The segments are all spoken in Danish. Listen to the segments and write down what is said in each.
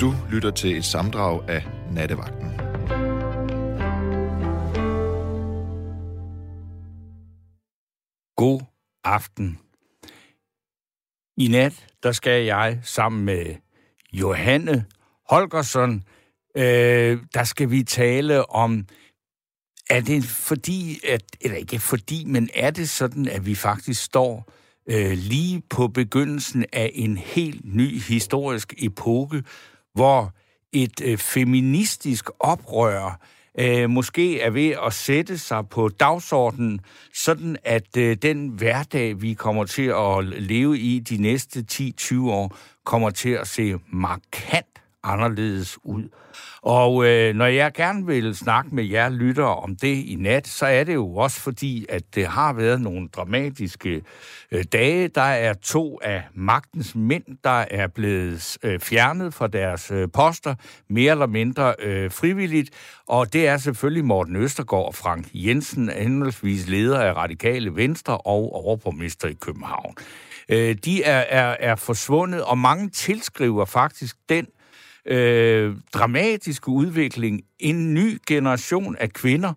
Du lytter til et samdrag af Nattevagten. God aften. I nat, der skal jeg sammen med Johanne Holgersson, øh, der skal vi tale om, er det fordi, at, eller ikke fordi, men er det sådan, at vi faktisk står øh, lige på begyndelsen af en helt ny historisk epoke, hvor et øh, feministisk oprør øh, måske er ved at sætte sig på dagsordenen, sådan at øh, den hverdag, vi kommer til at leve i de næste 10-20 år, kommer til at se markant anderledes ud. Og øh, når jeg gerne vil snakke med jer lyttere om det i nat, så er det jo også fordi, at det har været nogle dramatiske øh, dage. Der er to af magtens mænd, der er blevet øh, fjernet fra deres øh, poster, mere eller mindre øh, frivilligt. Og det er selvfølgelig Morten Østergaard og Frank Jensen, henholdsvis leder af Radikale Venstre og overborgmester i København. Øh, de er, er, er forsvundet, og mange tilskriver faktisk den øh, dramatiske udvikling, en ny generation af kvinder,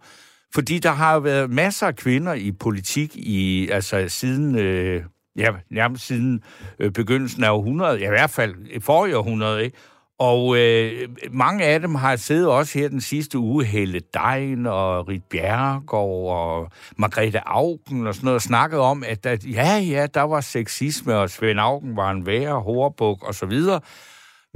fordi der har jo været masser af kvinder i politik i altså siden øh, ja, nærmest siden øh, begyndelsen af århundredet, ja, i hvert fald forrige århundrede, ikke? Og øh, mange af dem har siddet også her den sidste uge, Helle Dein og Rit Bjergård og Margrethe Augen og sådan noget, og snakket om, at, der, ja, ja, der var sexisme, og Svend Augen var en værre hårbuk og så videre.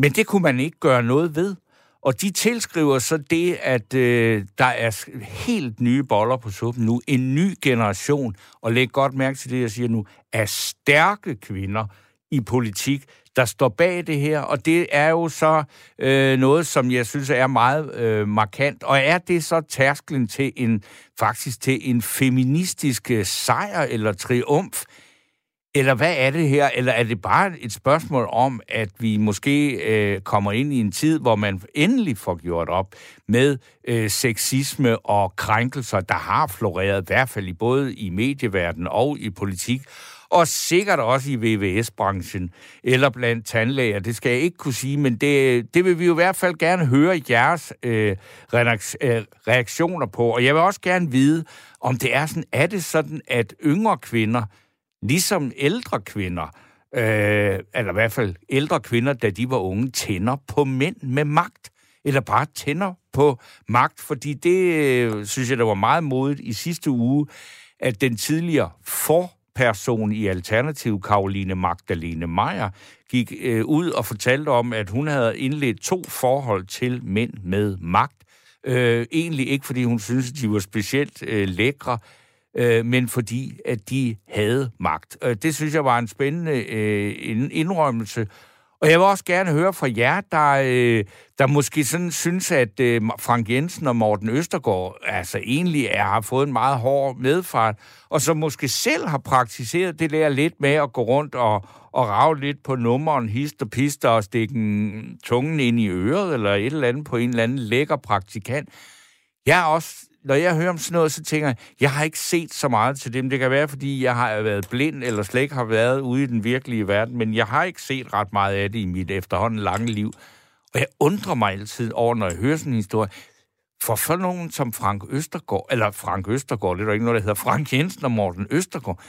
Men det kunne man ikke gøre noget ved. Og de tilskriver så det, at øh, der er helt nye boller på suppen nu. En ny generation, og læg godt mærke til det, jeg siger nu, af stærke kvinder i politik, der står bag det her, og det er jo så øh, noget, som jeg synes er meget øh, markant. Og er det så tærsklen til en faktisk til en feministisk øh, sejr eller triumf? Eller hvad er det her? Eller er det bare et spørgsmål om, at vi måske øh, kommer ind i en tid, hvor man endelig får gjort op med øh, sexisme og krænkelser, der har floreret, i hvert fald i både i medieverdenen og i politik, og sikkert også i VVS-branchen, eller blandt tandlæger. Det skal jeg ikke kunne sige, men det, det vil vi jo i hvert fald gerne høre jeres øh, øh reaktioner på. Og jeg vil også gerne vide, om det er sådan, er det sådan, at yngre kvinder ligesom ældre kvinder, øh, eller i hvert fald ældre kvinder, da de var unge, tænder på mænd med magt. Eller bare tænder på magt, fordi det øh, synes jeg, der var meget modigt i sidste uge, at den tidligere forperson i Alternativ, Karoline Magdalene Meyer, gik øh, ud og fortalte om, at hun havde indledt to forhold til mænd med magt. Øh, egentlig ikke, fordi hun synes, de var specielt øh, lækre, øh, men fordi at de havde magt. Øh, det synes jeg var en spændende øh, indrømmelse. Og jeg vil også gerne høre fra jer, der, øh, der måske sådan synes, at øh, Frank Jensen og Morten Østergaard altså egentlig er, har fået en meget hård medfart, og som måske selv har praktiseret det der lidt med at gå rundt og, og rave lidt på nummeren, hist og pister og stikke tungen ind i øret, eller et eller andet på en eller anden lækker praktikant. Jeg er også når jeg hører om sådan noget, så tænker jeg, jeg har ikke set så meget til dem. Det kan være, fordi jeg har været blind, eller slet ikke har været ude i den virkelige verden, men jeg har ikke set ret meget af det i mit efterhånden lange liv. Og jeg undrer mig altid over, når jeg hører sådan en historie, for for nogen som Frank Østergaard, eller Frank Østergaard, det er der ikke noget, der hedder Frank Jensen og Morten Østergaard,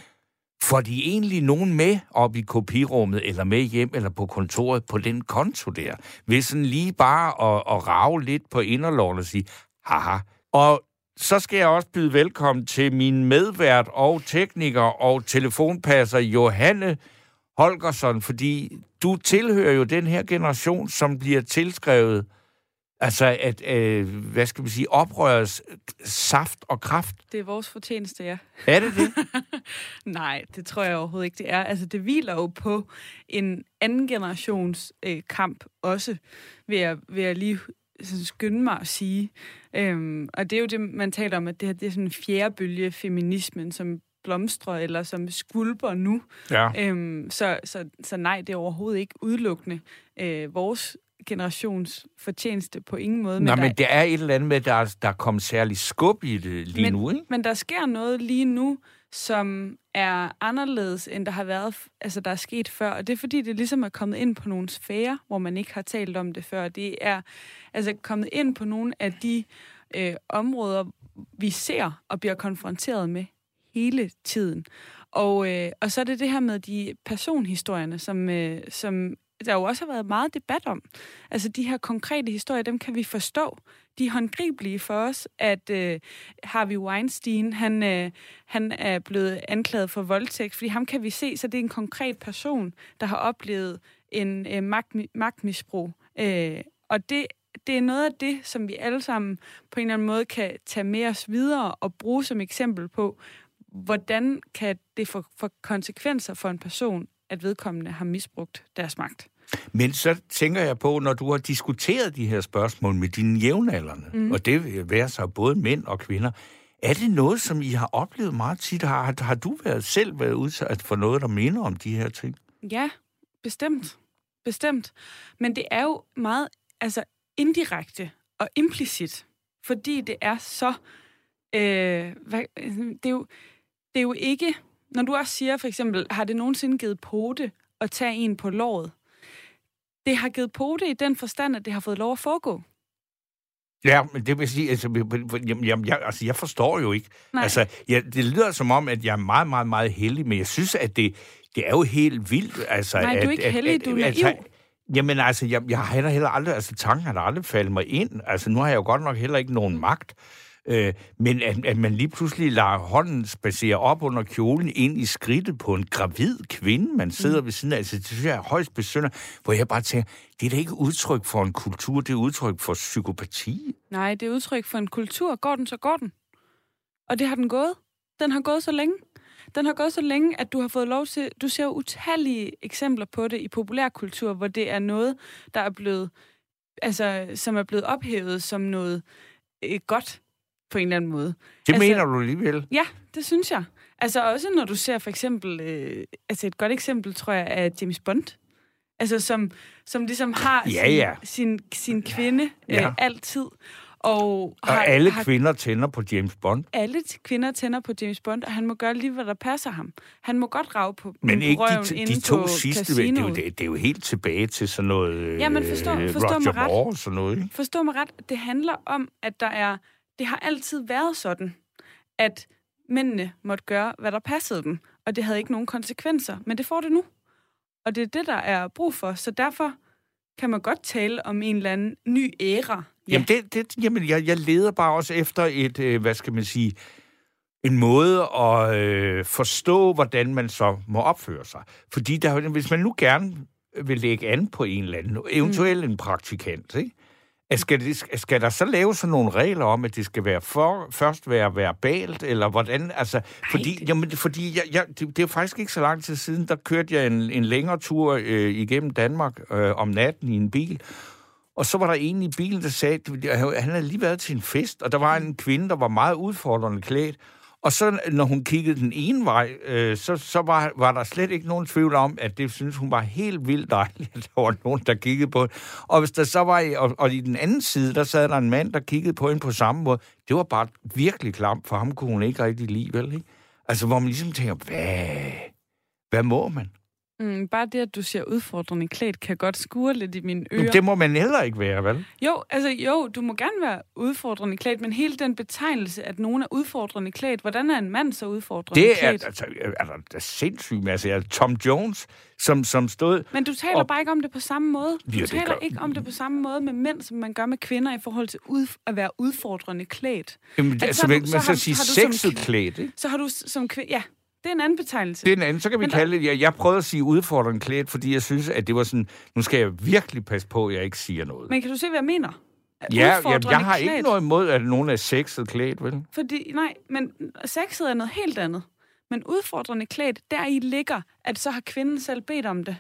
får de egentlig nogen med op i kopirummet, eller med hjem, eller på kontoret på den konto der? Ved sådan lige bare at, at rave lidt på inderlån og sige, haha. Og så skal jeg også byde velkommen til min medvært og tekniker og telefonpasser Johanne Holgersson, fordi du tilhører jo den her generation, som bliver tilskrevet Altså, at, øh, hvad skal man sige, oprøres saft og kraft. Det er vores fortjeneste, ja. Er det det? Nej, det tror jeg overhovedet ikke, det er. Altså, det hviler jo på en anden generations øh, kamp også, vil jeg, vil jeg lige skynde mig at sige. Øhm, og det er jo det, man taler om, at det her det er sådan en fjerde bølge feminismen, som blomstrer eller som skvulper nu. Ja. Øhm, så, så, så nej, det er overhovedet ikke udelukkende øh, vores generations fortjeneste på ingen måde. Men Nej, der, men det er et eller andet med, der, der er kommet særlig skub i det lige men, nu, ikke? Men der sker noget lige nu, som er anderledes, end der har været, altså der er sket før. Og det er fordi, det ligesom er kommet ind på nogle sfære, hvor man ikke har talt om det før. Det er altså kommet ind på nogle af de øh, områder, vi ser og bliver konfronteret med hele tiden. Og, øh, og så er det det her med de personhistorierne, som, øh, som der jo også har været meget debat om. Altså de her konkrete historier, dem kan vi forstå. De håndgribelige for os, at øh, Harvey Weinstein, han, øh, han er blevet anklaget for voldtægt, fordi ham kan vi se, så det er en konkret person, der har oplevet en øh, magt, magtmisbrug. Øh, og det, det er noget af det, som vi alle sammen på en eller anden måde kan tage med os videre og bruge som eksempel på, hvordan kan det få, få konsekvenser for en person, at vedkommende har misbrugt deres magt. Men så tænker jeg på, når du har diskuteret de her spørgsmål med dine jævnaldrende, mm. og det vil være så både mænd og kvinder, er det noget, som I har oplevet meget tit? Har, har du været, selv været udsat for noget, der minder om de her ting? Ja, bestemt. Bestemt. Men det er jo meget altså, indirekte og implicit, fordi det er så... Øh, hvad, det, er jo, det er jo ikke... Når du også siger for eksempel, har det nogensinde givet pote at tage en på låret? Det har givet pote i den forstand, at det har fået lov at foregå. Ja, men det vil sige, altså, jamen, jeg, altså, jeg forstår jo ikke. Nej. Altså, ja, det lyder som om, at jeg er meget, meget, meget heldig, men jeg synes, at det, det er jo helt vildt. Altså, Nej, at, du er ikke heldig, du er naiv. Altså, jamen altså, jeg, jeg har heller, heller aldrig, altså tanken har aldrig faldet mig ind. Altså, nu har jeg jo godt nok heller ikke nogen magt. Øh, men at, at man lige pludselig lader hånden spacere op under kjolen ind i skridtet på en gravid kvinde, man sidder mm. ved siden af, altså det synes jeg er højst besønder, hvor jeg bare tænker, det er da ikke udtryk for en kultur, det er udtryk for psykopati. Nej, det er udtryk for en kultur. Går den, så går den. Og det har den gået. Den har gået så længe. Den har gået så længe, at du har fået lov til... Du ser utallige eksempler på det i populærkultur, hvor det er noget, der er blevet... Altså, som er blevet ophævet som noget øh, godt på en eller anden måde. Det altså, mener du alligevel? Ja, det synes jeg. Altså også når du ser for eksempel, øh, altså et godt eksempel, tror jeg, er James Bond. Altså som, som ligesom har ja, ja. Sin, sin, sin kvinde ja. øh, altid. Og, har, og alle har, kvinder tænder på James Bond. Alle kvinder tænder på James Bond, og han må gøre lige, hvad der passer ham. Han må godt rave på Men ikke de, de to sidste, det er, jo, det, det er jo helt tilbage til sådan noget ja, men forstå, øh, forstå Roger mig ret. Moore og sådan noget. Ikke? Forstå mig ret. Det handler om, at der er det har altid været sådan, at mændene måtte gøre, hvad der passede dem, og det havde ikke nogen konsekvenser, men det får det nu. Og det er det, der er brug for, så derfor kan man godt tale om en eller anden ny æra. Ja. Jamen, det, det, jamen jeg, jeg leder bare også efter et, øh, hvad skal man sige, en måde at øh, forstå, hvordan man så må opføre sig. Fordi der, hvis man nu gerne vil lægge an på en eller anden, eventuelt mm. en praktikant, ikke? Skal, det, skal der så lave sådan nogle regler om, at det skal være for, først være verbalt, eller hvordan? Altså, Nej, fordi, det... jamen, fordi jeg, jeg, det, det er faktisk ikke så lang tid siden, der kørte jeg en, en længere tur øh, igennem Danmark øh, om natten i en bil, og så var der en i bilen, der sagde, at han havde lige været til en fest, og der var en kvinde, der var meget udfordrende klædt, og så, når hun kiggede den ene vej, øh, så, så var, var der slet ikke nogen tvivl om, at det synes hun var helt vildt dejligt, at der var nogen, der kiggede på det. Og hvis der så var, og, og i den anden side, der sad der en mand, der kiggede på hende på samme måde. Det var bare virkelig klamt, for ham kunne hun ikke rigtig lide, vel? Ikke? Altså, hvor man ligesom tænker, hvad, hvad må man? Mm, bare det, at du siger udfordrende klædt, kan godt skure lidt i mine ører. Det må man heller ikke være, vel? Jo, altså jo, du må gerne være udfordrende klædt, men hele den betegnelse, at nogen er udfordrende klædt, hvordan er en mand så udfordrende det klædt? Det er, altså, er der, der er sindssygt. Altså, jeg, Tom Jones, som, som stod... Men du taler og... bare ikke om det på samme måde. Du jo, taler gør... ikke om det på samme måde med mænd, som man gør med kvinder i forhold til ud, at være udfordrende klædt. Jamen, altså, så, man så, så sige sexet klædt, ikke? Så har du som kvinde... Ja, det er en anden betegnelse. Det er en anden. Så kan vi Men kalde det... Jeg, jeg prøvede at sige udfordrende klædt, fordi jeg synes, at det var sådan... Nu skal jeg virkelig passe på, at jeg ikke siger noget. Men kan du se, hvad jeg mener? Ja, ja jeg har klædt. ikke noget imod, at nogen er sexet klædt, vel? Fordi, nej, men sexet er noget helt andet. Men udfordrende klædt, der i ligger, at så har kvinden selv bedt om det.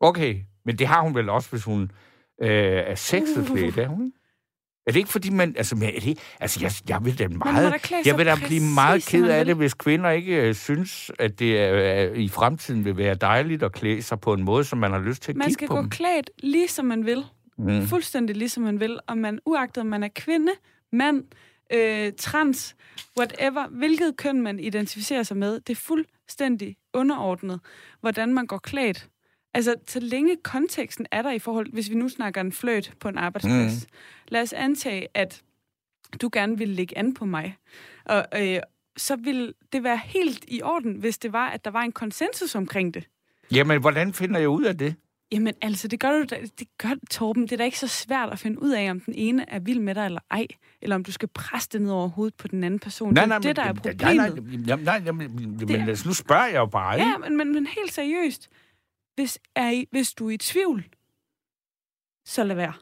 Okay, men det har hun vel også, hvis hun øh, er sexet klædt, er hun? Er det ikke fordi man... Altså, men er det, altså jeg, jeg vil da meget... Jeg vil da blive meget ked af det, hvis kvinder ikke uh, synes, at det uh, i fremtiden vil være dejligt at klæde sig på en måde, som man har lyst til at man kigge på Man skal gå klædt lige som man vil. Mm. Fuldstændig lige som man vil. Og man, uagtet om man er kvinde, mand, øh, trans, whatever, hvilket køn man identificerer sig med, det er fuldstændig underordnet, hvordan man går klædt. Altså, så længe konteksten er der i forhold, hvis vi nu snakker en fløjt på en arbejdsplads. Mm. Lad os antage, at du gerne vil lægge an på mig. Og, øh, så vil det være helt i orden, hvis det var, at der var en konsensus omkring det. Jamen, hvordan finder jeg ud af det? Jamen altså, det gør du da, det gør Torben. Det er da ikke så svært at finde ud af, om den ene er vild med dig eller ej, eller om du skal presse det ned over hovedet på den anden person. Nej, det nej, er det, der men, er problemet. Nej, nej, nej, nej, nej men, men altså, nu spørger jeg jo bare, ikke? Ja, men, men, men helt seriøst. Hvis, er I, hvis du er i tvivl, så lad være.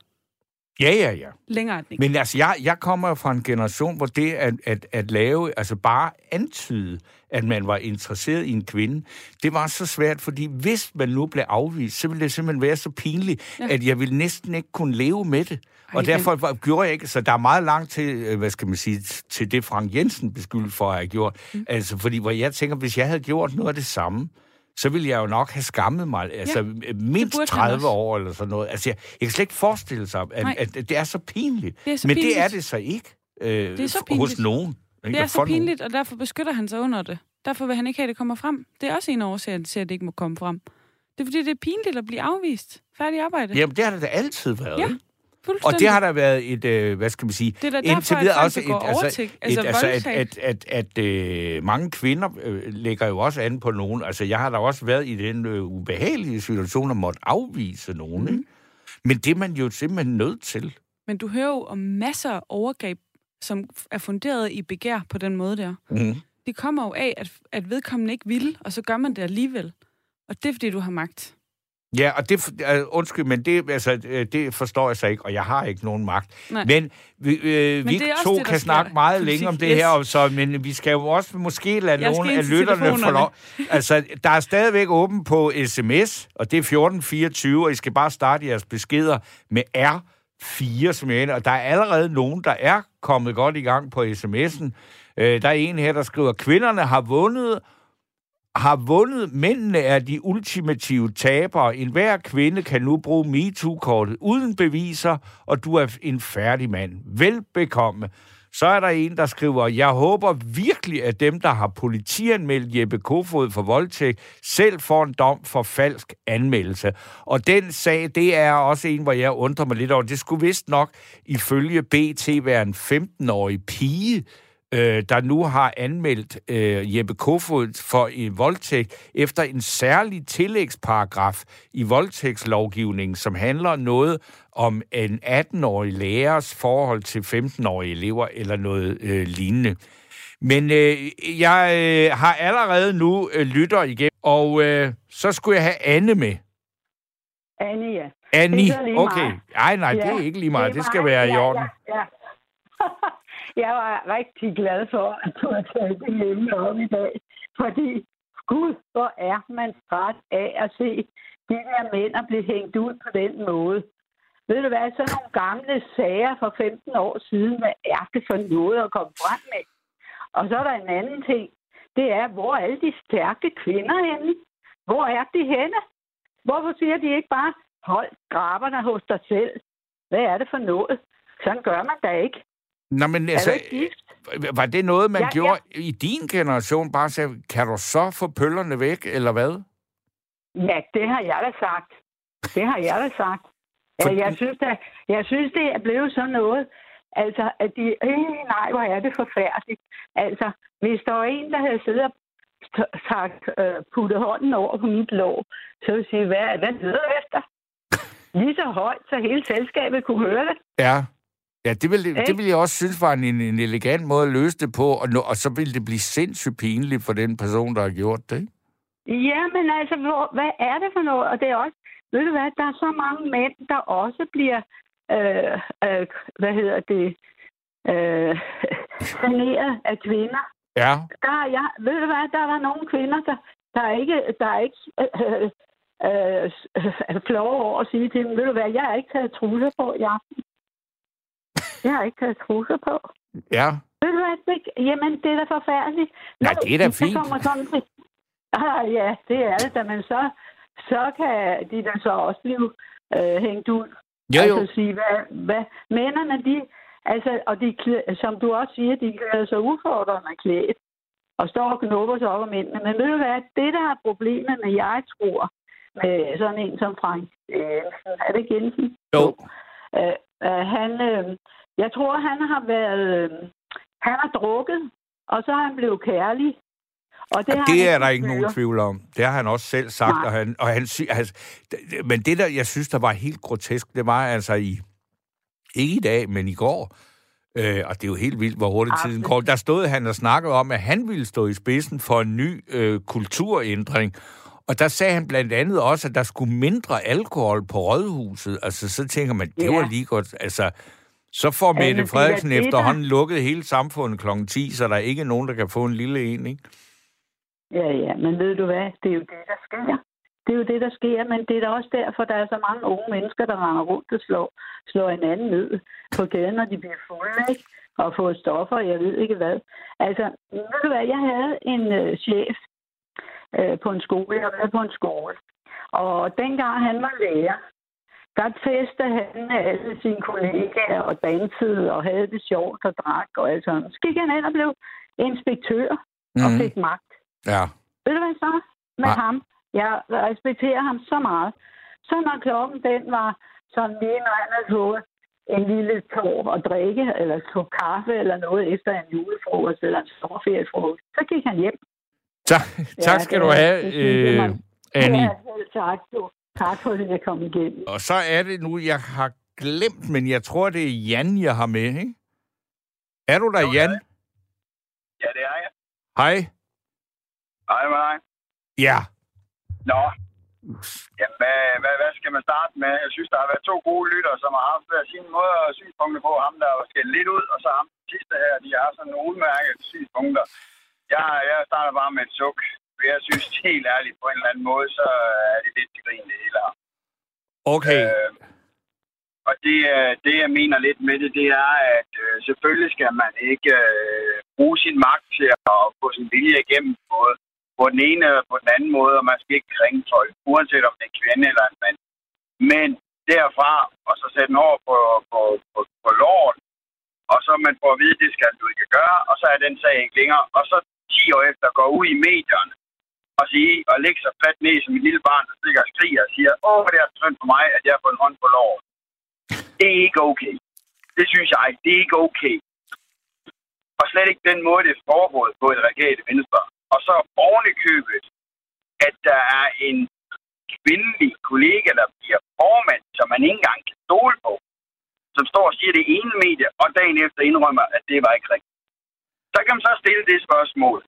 Ja, ja, ja. Længere er den ikke. Men altså, jeg, jeg kommer fra en generation, hvor det at, at, at lave, altså bare antyde, at man var interesseret i en kvinde, det var så svært, fordi hvis man nu blev afvist, så ville det simpelthen være så pinligt, ja. at jeg ville næsten ikke kunne leve med det. Ej, og derfor men... gjorde jeg ikke, så der er meget langt til, øh, hvad skal man sige, til det Frank Jensen beskyldt for at have gjort. Mm. Altså, fordi hvor jeg tænker, hvis jeg havde gjort noget af det samme, så ville jeg jo nok have skammet mig, altså ja, mindst 30 år eller sådan noget. Altså, jeg, jeg kan slet ikke forestille sig, at, at, at det er så pinligt. Det er så Men pinligt. det er det så ikke øh, det er så pinligt. hos nogen. Ikke? Det er så pinligt, og derfor beskytter han sig under det. Derfor vil han ikke have, at det kommer frem. Det er også en årsag til, at det ikke må komme frem. Det er fordi, det er pinligt at blive afvist. Færdig arbejde. Jamen, det har det da altid været. Ja. Ikke? Og det har der været et, øh, hvad skal man sige, det er indtil videre også et, altså, et, altså, altså at, at, at, at øh, mange kvinder øh, lægger jo også an på nogen. Altså, jeg har da også været i den øh, ubehagelige situation, at måtte afvise nogen. Mm. Ikke? Men det er man jo simpelthen nødt til. Men du hører jo om masser af overgreb, som er funderet i begær på den måde der. Mm. Det kommer jo af, at, at vedkommende ikke vil, og så gør man det alligevel. Og det er, fordi du har magt. Ja, og det, uh, undskyld, men det, altså, det forstår jeg så ikke, og jeg har ikke nogen magt. Nej. Men vi, øh, Men vi to det, kan snakke meget længe om det yes. her, og så, men vi skal jo også måske lade Jeg nogle af lytterne få lov. Altså, der er stadigvæk åben på sms, og det er 1424, og I skal bare starte jeres beskeder med R4, som jeg ender. Og der er allerede nogen, der er kommet godt i gang på sms'en. Øh, der er en her, der skriver, kvinderne har vundet, har vundet. Mændene er de ultimative tabere. En hver kvinde kan nu bruge MeToo-kortet uden beviser, og du er en færdig mand. Velbekomme. Så er der en, der skriver, jeg håber virkelig, at dem, der har politianmeldt Jeppe Kofod for voldtægt, selv får en dom for falsk anmeldelse. Og den sag, det er også en, hvor jeg undrer mig lidt over. Det skulle vist nok ifølge BT være en 15-årig pige, øh, der nu har anmeldt øh, Jeppe Kofod for en voldtægt efter en særlig tillægsparagraf i voldtægtslovgivningen, som handler noget om en 18-årig lærers forhold til 15-årige elever eller noget øh, lignende. Men øh, jeg øh, har allerede nu øh, lytter igen, og øh, så skulle jeg have Anne med. Annie, ja. Annie, Det lige okay. nej, det Ja, er ikke lige meget. det Det skal være i orden. Ja, ja. jeg var rigtig glad for, at du har taget det emne op i dag. Fordi, gud, hvor er man træt af at se de der mænd at blive hængt ud på den måde. Ved du hvad, så nogle gamle sager for 15 år siden, hvad er det for noget at komme frem med? Og så er der en anden ting. Det er, hvor er alle de stærke kvinder henne? Hvor er de henne? Hvorfor siger de ikke bare, hold graberne hos dig selv? Hvad er det for noget? Sådan gør man da ikke. Nå, men altså, gift? var det noget, man Ja, gjorde ja. i din generation? Bare sagde, kan du så få pøllerne væk, eller hvad? Ja, det har jeg da sagt. Det har jeg da sagt. Fordi- jeg, synes, da, jeg synes, det er blevet sådan noget. Altså, at de... Øh, nej, hvor er det forfærdeligt. Altså, hvis der var en, der havde siddet og sagt, øh, puttet hånden over på mit lår, så ville jeg sige, hvad, hvad leder efter? Lige så højt, så hele selskabet kunne høre det. Ja. Ja, det ville, det ville jeg også synes var en, en, elegant måde at løse det på, og, og så ville det blive sindssygt pinligt for den person, der har gjort det. Ja, men altså, hvor, hvad er det for noget? Og det er også, ved du hvad, der er så mange mænd, der også bliver, øh, øh, hvad hedder det, øh, generet af kvinder. Ja. Der er, jeg, ved du hvad, der er der nogle kvinder, der, der er ikke, der er ikke øh, øh, øh, flove over at sige til dem, ved du hvad, jeg har ikke taget trusser på i aften. Jeg har ikke taget trusser på. Ja. Ved du hvad, jamen, det er da forfærdeligt. Nej, det er da fint. kommer sådan. Ah, ja, det er det, da, men så, så kan de da så også blive øh, hængt ud. Jo, jo. Altså sige, hvad, hvad mændene, de, Altså, og de, som du også siger, de klæder sig udfordrende klædt og står og knupper sig op om mændene. Men ved du hvad, det der er problemet med, jeg tror, med sådan en som Frank Jensen, er det Jensen? Jo. Øh, øh, han, øh, jeg tror, han har været, øh, han har drukket, og så er han blevet kærlig. Og det, har Det er der ikke nogen tvivl om. Det har han også selv sagt. Nej. Og han, og han, altså, men det, der jeg synes, der var helt grotesk, det var altså i... Ikke i dag, men i går. Øh, og det er jo helt vildt, hvor hurtigt tiden går. Der stod han og snakkede om, at han ville stå i spidsen for en ny øh, kulturændring. Og der sagde han blandt andet også, at der skulle mindre alkohol på rådhuset. Altså, så tænker man, det Ja. var lige godt. Altså, så får Mette er Frederiksen efterhånden lukket hele samfundet kl. 10, så der er ikke nogen, der kan få en lille en, ikke? Ja, ja, men ved du hvad? Det er jo det, der sker. Det er jo det, der sker, men det er da også derfor, der er så mange unge mennesker, der render rundt og slår, slår hinanden ned på gaden, når de bliver fulde, ikke? Og får stoffer, jeg ved ikke hvad. Altså, ved du hvad? Jeg havde en øh, chef øh, på en skole. Jeg har været på en skole. Og dengang han var lærer, der festede han med alle sine kollegaer og dansede og havde det sjovt og drak og alt sådan. Så gik han ind og blev inspektør og Mhm. fik magt. Ja. Ved du hvad så? Med Nej. ham. Jeg respekterer ham så meget. Så når klokken den var sådan lige, når han havde fået en lille tår at drikke, eller tog kaffe eller noget efter en julefrokost eller en sommerferiefrokost, så gik han hjem. Tak, tak Ja, skal det- du have, det synes jeg, øh, Annie. Ja, tak. Du. Tak for, at jeg kom igennem. Og så er det nu, jeg har glemt, men jeg tror, det er Jan, jeg har med, ikke? Er du der, Jan? Ja, det er jeg. Hej. Hej med dig. Ja. Nå. Jamen, hvad, hvad, hvad skal man starte med? Jeg synes, der har været to gode lytter, som har haft hver sin måde og synspunkter på. Ham, der var skældt lidt ud, og så ham sidste her. De har sådan nogle udmærkede synspunkter. Jeg, jeg starter bare med et suk. For jeg synes helt ærligt, på en eller anden måde, så er det lidt til grin, det hele her. Okay. Øh, og det, øh, det, jeg mener lidt med det, det er, at øh, selvfølgelig skal man ikke øh, bruge sin magt til at få sin vilje igennem på, på den ene eller på den anden måde, og man skal ikke kringe folk, uanset om det er en kvinde eller en mand. Men derfra, og så sætte den over på, på, på, på loven, og så man får at vide, at det skal du ikke gøre, og så er den sag ikke længere, og så 10 år efter går ud i medierne og sige, og lægge sig fat ned som et lille barn, der stikker og skriger og siger, åh, det er altså synd for mig, at jeg har fået en hånd på lov. Det er ikke okay. Det synes jeg, det er ikke okay. Og slet ikke den måde, det er foregået på et regale venstre. Og så oven i købet, at der er en kvindelig kollega, der bliver formand, som man ikke engang kan stole på, som står og siger det ene medie, og dagen efter indrømmer, at det var ikke rigtigt. Så kan man så stille det spørgsmål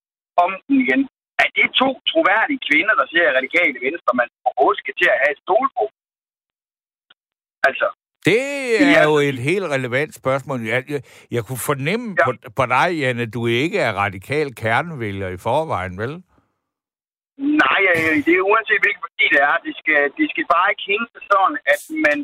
om den igen. Er det to troværdige kvinder, der siger radikale venstre, man overhovedet skal til at have et stol på? Altså, Det er Ja. jo et helt relevant spørgsmål. Jeg, jeg, jeg kunne fornemme Ja. på, på dig, Jan, at du ikke er radikal kernevælger i forvejen, vel? Nej, det er uanset hvilket parti det er. Det skal, det skal bare ikke hænge sådan, at man...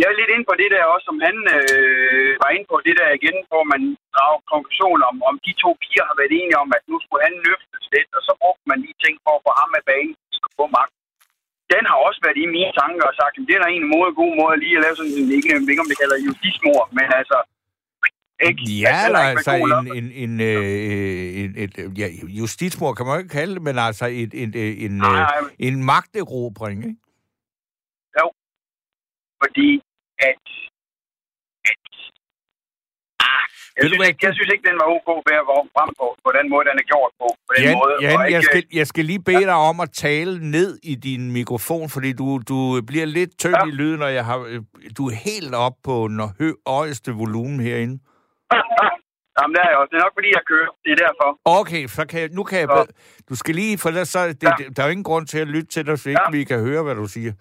Jeg er lidt inde på det der også, som han øh, var inde på, det der igen, hvor man drager konklusion om, om de to piger har været enige om, at nu skulle han løftes lidt, og så brugte man lige ting for at få ham med banen, skulle få magt. Den har også været i mine tanker og sagt, at det er da en måde, god måde lige at lave sådan en, ikke, ikke om det kalder justismor, men altså... Ikke? Ja, eller altså en, en, en, øh, en et, ja, justitsmor kan man jo ikke kalde det, men altså et, et, en, Nej, øh, nej, en magterobring, ikke? Fordi at... at ah, jeg, synes ikke, jeg synes ikke, den var ok ved at være frem på, på den måde, den er gjort på. på den Jan, måde, Jan jeg, ikke, skal, jeg skal lige bede dig om at tale ned i din mikrofon, fordi du, du bliver lidt tynd Ja. i lyden, og jeg har, du er helt op på den hø- højeste volumen herinde. Jamen, det er jeg også. Det er nok, fordi jeg kører. Det er derfor. Okay, så kan jeg, nu kan jeg... Så. Du skal lige... For ellers så, det, Ja. der er jo ingen grund til at lytte til dig, så ikke Ja. vi kan høre, hvad du siger.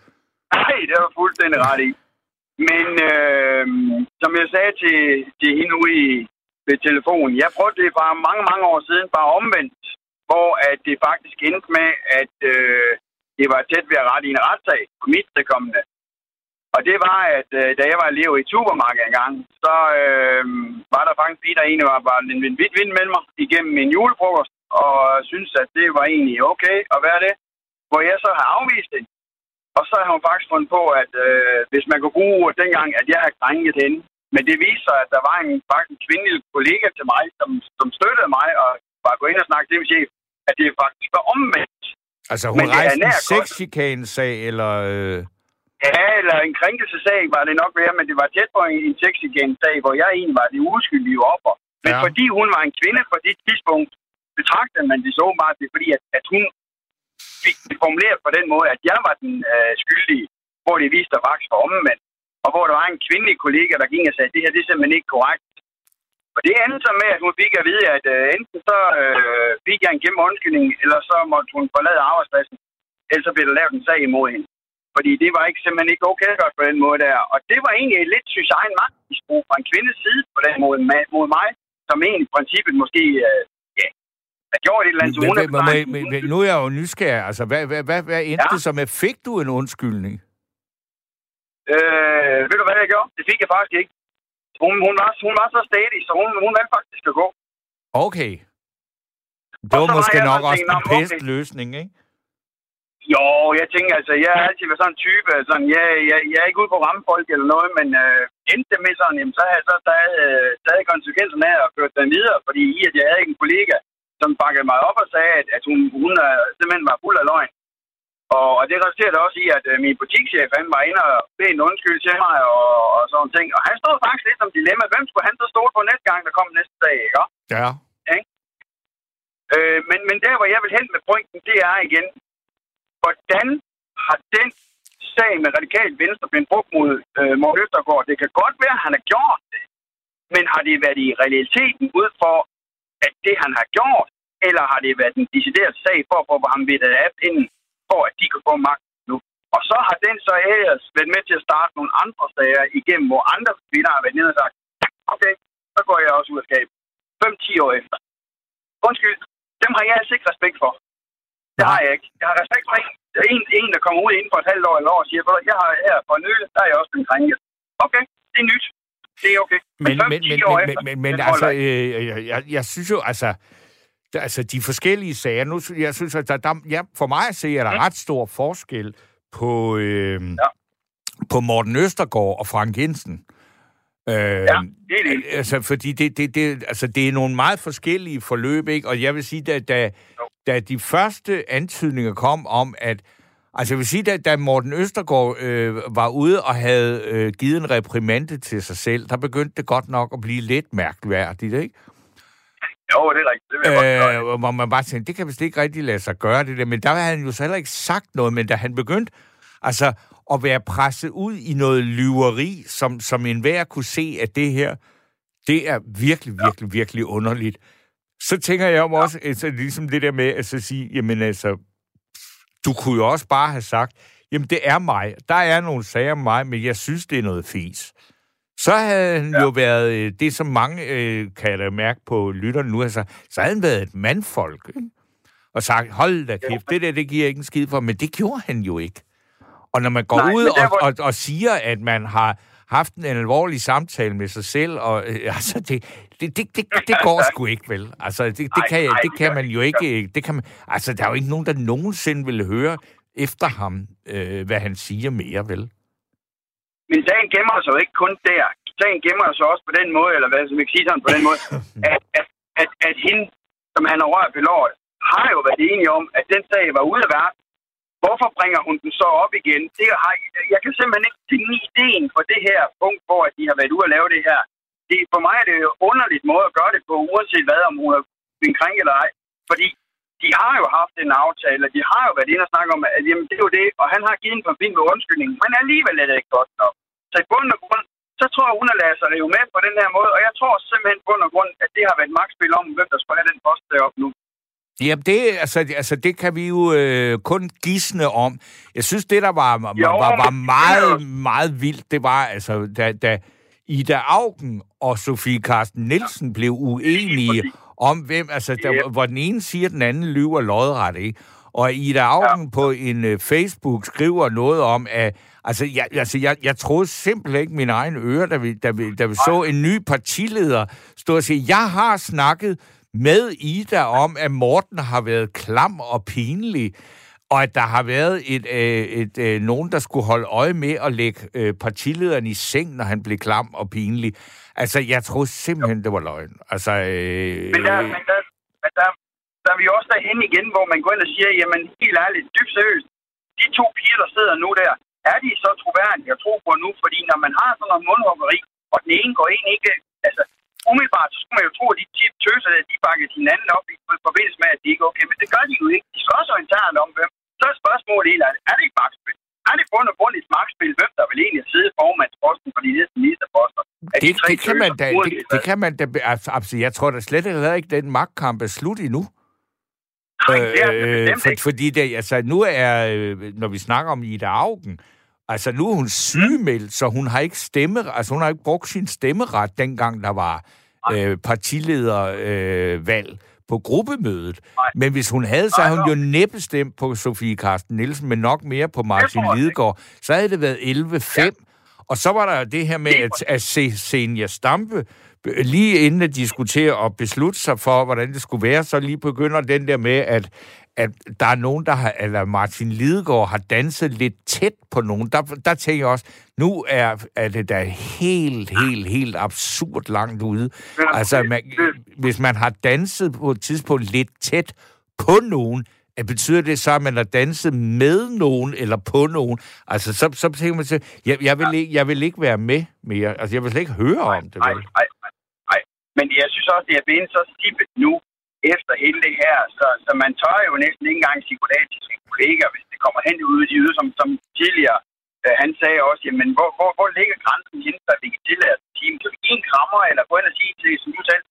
Nej, det var fuldstændig ret i. Men øh, som jeg sagde til, til hende ude i, ved telefonen, jeg prøvede det bare mange, mange år siden, bare omvendt, hvor at det faktisk endte med, at øh, det var tæt ved at rette i en retssag på mit tilkommende. Og det var, at øh, da jeg var elev i et supermarked engang, så øh, var der faktisk en, der egentlig var bare en vidt vind med mig igennem en julefrokost, og synes at det var egentlig okay at være det. Hvor jeg så har afvist det. Og så har hun faktisk fundet på, at øh, hvis man kunne bruge ordet dengang, at jeg har krænket hende, Men det viste sig, at der var en faktisk kvindelig kollega til mig, som, som støttede mig og var gået ind og snakket til min chef, at det faktisk var omvendt. Altså, hun Men rejste en sexchikane-sag, eller... Øh... Ja, eller en krænkelsesag var det nok være, men det var tæt på en, en sexigent-sag, hvor jeg egentlig var det uskyldige offer. Men Ja. fordi hun var en kvinde på det tidspunkt, betragtede man det så åbenbart, det fordi, at, at hun fik det formuleret på den måde, at jeg var den øh, skyldige, hvor det viste sig faktisk for omvendt. Og hvor der var en kvindelig kollega, der gik og sagde, det her det er simpelthen ikke korrekt. Og det endte så med, at hun fik at vide, at øh, enten så øh, fik jeg en kæmpe undskyldning, eller så måtte hun forlade arbejdspladsen. Ellers så blev der lavet en sag imod hende. Fordi det var ikke simpelthen ikke okay godt på den måde der. Og det var egentlig et lidt, synes jeg, en magtmisbrug fra en kvindes side på den måde mod mig, som egentlig i princippet måske, øh, har gjort et eller andet. så Men, men, men, men, nu er jeg jo nysgerrig. Altså, hvad, hvad, hvad, hvad endte Ja. det så med? Fik du en undskyldning? Øh, ved du hvad jeg gjorde? Det fik jeg faktisk ikke. Hun, hun, var, hun var så stadig, så hun, hun valgte faktisk at gå. Okay. Det var var måske nok også tænkt, den "Nå, okay." løsning, ikke? Jo, jeg tænker altså, jeg har altid været sådan en type, sådan, jeg, jeg, jeg er ikke ude på at ramme folk eller noget, men øh, endte det med sådan, jamen, så har jeg så taget, øh, taget konsekvenserne af og kørt den videre, fordi i at jeg havde ikke en kollega, som bakkede mig op og sagde, at, at hun, hun er, simpelthen var fuld af løgn. Og, og det resulterede også i, at øh, min butikschef, han var inde og bede en undskyld til mig og, og sådan ting. Og han stod faktisk lidt som dilemma. Hvem skulle han så stå på næste gang, der kom næste dag, ikke? Ja. Øh, men, men der, hvor jeg vil hen med pointen, det er igen, hvordan har den sag med radikalt venstre blevet brugt mod øh, Morten Østergaard? Det kan godt være, at han har gjort det, men har det været i realiteten ud for, at det, han har gjort, eller har det været en decideret sag for at få ham veddet af inden, for at de kan få magt nu? Og så har den så ellers været med til at starte nogle andre sager igennem, hvor andre kvinder har været nede og sagt, okay, så går jeg også ud af skabet. 5-10 år efter. Undskyld, dem har jeg altså ikke respekt for. Det har jeg ikke. Jeg har respekt for en, en, en der kommer ud inden for et halvt år eller år og siger, "Ved du, jeg har her for nylig, der er jeg også blevet krænket. Okay, det er nyt. Det er okay. Men, men, men, år men, efter, men, men, men det altså, holder ikke. øh, jeg, jeg, jeg synes jo, altså, altså de forskellige sager, nu, jeg synes, at der, der, ja, for mig at se, er der Mm. ret stor forskel på, øh, Ja. på Morten Østergaard og Frank Jensen. Øh, Ja, det er det. Altså, fordi det, det, det, altså, det er nogle meget forskellige forløb, ikke? Og jeg vil sige, da, da, da de første antydninger kom om, at Altså, jeg vil sige, da, da Morten Østergaard øh, var ude og havde øh, givet en reprimande til sig selv, der begyndte det godt nok at blive lidt mærkværdigt, ikke? Jo, det er rigtigt. Det vil jeg. Øh, hvor man bare tænkte, det kan vist ikke rigtig lade sig gøre, det der. Men der havde han jo så heller ikke sagt noget, men da han begyndte altså, at være presset ud i noget lyveri, som, som enhver kunne se, at det her, det er virkelig, virkelig, virkelig underligt. Så tænker jeg om også, altså, ligesom det der med at så sige, jamen altså, du kunne jo også bare have sagt, jamen det er mig, der er nogle sager om mig, men jeg synes, det er noget fis. Så havde han ja. jo været, øh, det som mange øh, kan da mærke på lytterne nu, altså, så havde han været et mandfolk, ikke? og sagt, hold da kæft, det der, det giver ikke en skid for, men det gjorde han jo ikke. Og når man går Nej, ud og, hvor- og, og siger, at man har haft en alvorlig samtale med sig selv, og øh, altså, det, det, det, det, det går sgu ikke, vel? Altså, det, det, kan, jeg- det kan man jo ikke. ikke, det kan man, altså, der er jo ikke nogen, der nogensinde vil høre efter ham, øh, hvad han siger mere, vel? Men sagen gemmer sig jo ikke kun der. Sagen gemmer sig også på den måde, eller hvad som jeg kan sige sådan på den måde, at, at, at, at hende, som han har rørt ved lort, har jo været enige om, at den sag var ude af verden. Hvorfor bringer hun den så op igen? Det har, jeg kan simpelthen ikke finde ideen for det her punkt, hvor at de har været ude at lave det her. Det, for mig er det jo en underligt måde at gøre det på, uanset hvad, om hun har blevet krænket eller ej. Fordi de har jo haft en aftale, og de har jo været inde og snakke om, at jamen, det er jo det, og han har givet en forfin med undskyldning, men alligevel er det ikke godt nok. Så i bund og grund, så tror jeg, hun har ladet sig rive med på den her måde, og jeg tror simpelthen i bund og grund, at det har været et magtspil om, hvem der skulle have den post deroppe nu. Jamen, det, altså, altså, det kan vi jo øh, kun gisne om. Jeg synes, det, der var, var, Jo, var, var meget, meget vildt, det var, altså, da, da Ida Augen og Sofie Carsten Nielsen blev uenige om, hvem, altså, der, Yep. hvor den ene siger, at den anden lyver lodret, ikke? Og Ida Augen ja. på en uh, Facebook skriver noget om, at altså, jeg, altså, jeg, jeg troede simpelthen ikke mine egne ører, da vi, da vi, da vi så en ny partileder stå og sige, jeg har snakket med Ida om, at Morten har været klam og pinlig. og at der har været et, øh, et, øh, nogen, der skulle holde øje med at lægge øh, partilederen i seng, når han blev klam og pinlig. Altså, jeg troede simpelthen, det var løgn. Altså, øh, Men der, men der, men der, der er vi også derhen igen, hvor man går ind og siger, jamen helt ærligt, dybt seriøst, de to piger, der sidder nu der, er de så troværdige at tro på nu? Fordi når man har sådan noget mundhuggeri, og den ene går ind ikke... Altså, umiddelbart, så skulle man jo tro, at de, de tøser, at de bakker hinanden op i forbindelse med, at de ikke er okay. Men det gør de jo ikke. De slår så internt om, hvem. Så er spørgsmålet helt ærligt, er det ikke magtspil? Er det bund og grund et magtspil, hvem der vil egentlig sidde formandsposten for de næste ministerposter? Det, de det, kan man da, det, det kan man da... Altså, jeg tror da slet ikke, at den magtkamp er slut endnu. Nej, det er øh, for, fordi det, altså, nu er, øh, når vi snakker om Ida Augen, Altså, nu er hun sygemeldt, så hun har ikke stemme, altså hun har ikke brugt sin stemmeret, dengang der var øh, partiledervalg. øh, på gruppemødet. Nej. Men hvis hun havde, så havde hun jo næppe stemt på Sofie Karsten Nielsen, men nok mere på Martin Lidegaard. Så havde det været 11-5. Ja. Og så var der det her med, at, at se Senja Stampe, lige inden at diskutere og beslutte sig for, hvordan det skulle være, så lige begynder den der med, at at der er nogen, der har, eller Martin Lidegaard har danset lidt tæt på nogen. Der, der tænker jeg også, nu er, er det da helt, helt, helt absurd langt ude. Altså, man, hvis man har danset på et tidspunkt lidt tæt på nogen, betyder det så, at man har danset med nogen eller på nogen? Altså, så, så tænker man sig, jeg, jeg, vil ikke, jeg vil ikke være med mere. Altså, jeg vil slet ikke høre om det. Nej, nej, nej. Men jeg synes også, det er blevet så stippet nu, efter hele det her, så, så man tør jo næsten ikke engang sige goddag til sine kollegaer, hvis det kommer hen ud i de yder, som, som tidligere øh, han sagde også, jamen, hvor, hvor, hvor ligger grænsen inden, at vi kan tillade team? Kan vi give en krammer, eller gå ind og sige til, som du selv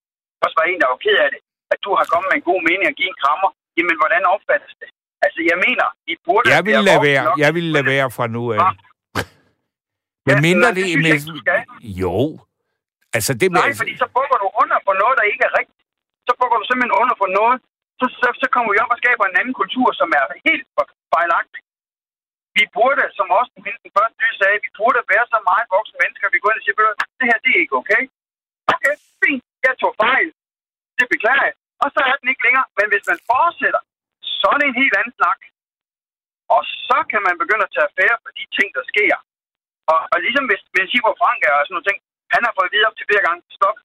også var en, der var ked af det, at du har kommet med en god mening at give en krammer? Jamen, hvordan opfattes det? Altså, jeg mener, I burde... Jeg vil lade være, jeg vil lade være fra nu af. Men ja, mindre det... det med... Jo. Altså, det Nej, fordi så bukker du under på noget, der ikke er rigtigt så bukker du simpelthen under for noget, så, så, så kommer vi op og skaber en anden kultur, som er helt fejlagtig. Vi burde, som også den første nye sagde, vi burde være så meget voksne mennesker, vi går ind og siger, det her det er ikke okay. Okay, fint, jeg tog fejl. Det beklager jeg. Og så er den ikke længere. Men hvis man fortsætter, så er det en helt anden snak. Og så kan man begynde at tage affære for de ting, der sker. Og, og ligesom hvis, hvis Sibor Frank er og sådan noget ting, han har fået videre op til flere gange, stop,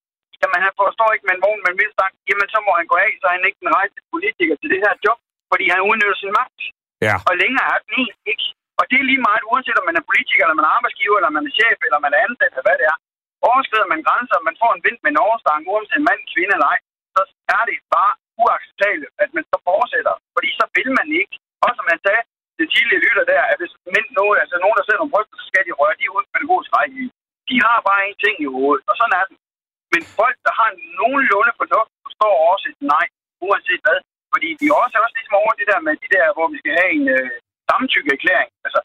jamen han forstår ikke med en vogn, men vil sagt, jamen så må han gå af, så han ikke den rejse politiker til det her job, fordi han udnytter sin magt. Ja. Og længere er den ikke. Og det er lige meget, uanset om man er politiker, eller man er arbejdsgiver, eller man er chef, eller man er ansat, eller hvad det er. Overskrider man grænser, man får en vind med en overstang, uanset mand, kvinde eller ej, så er det bare uacceptabelt, at man så fortsætter. Fordi så vil man ikke. Og som man sagde, det tidlige lytter der, at hvis mænd, nogen, altså nogen, der sidder nogle bryster, så skal de røre de ud pædagogisk rækkevidde. De har bare en ting i hovedet, og sådan er den. Men folk, der har nogenlunde fornuft, forstår også et nej, uanset hvad. Fordi de er også, også ligesom over det der med de der, hvor vi skal have en øh, samtykke-erklæring. Altså,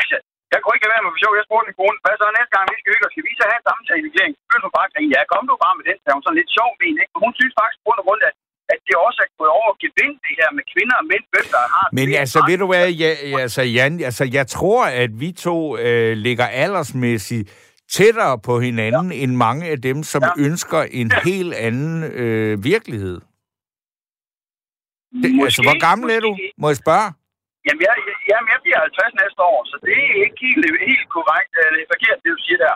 altså, jeg kunne ikke være med for sjov. Jeg spurgte min kone, hvad så næste gang, vi skal hygge, skal vi så have en samtale-erklæring? Så begyndte hun bare at ja, kom du bare med den. Der er hun sådan lidt sjov med ikke? hun synes faktisk på grund af, at det også er gået over gevind, det her med kvinder og mænd, hvem der har... Men altså, ved du hvad, ja, altså, Jan, altså, jeg tror, at vi to øh, ligger aldersmæssigt tættere på hinanden ja. end mange af dem, som ja. ønsker en helt anden øh, virkelighed. Det, altså, hvor gammel er du? Må jeg spørge? Jamen jeg, jamen, jeg bliver 50 næste år, så det er ikke helt, helt korrekt. Det er forkert, det du siger der.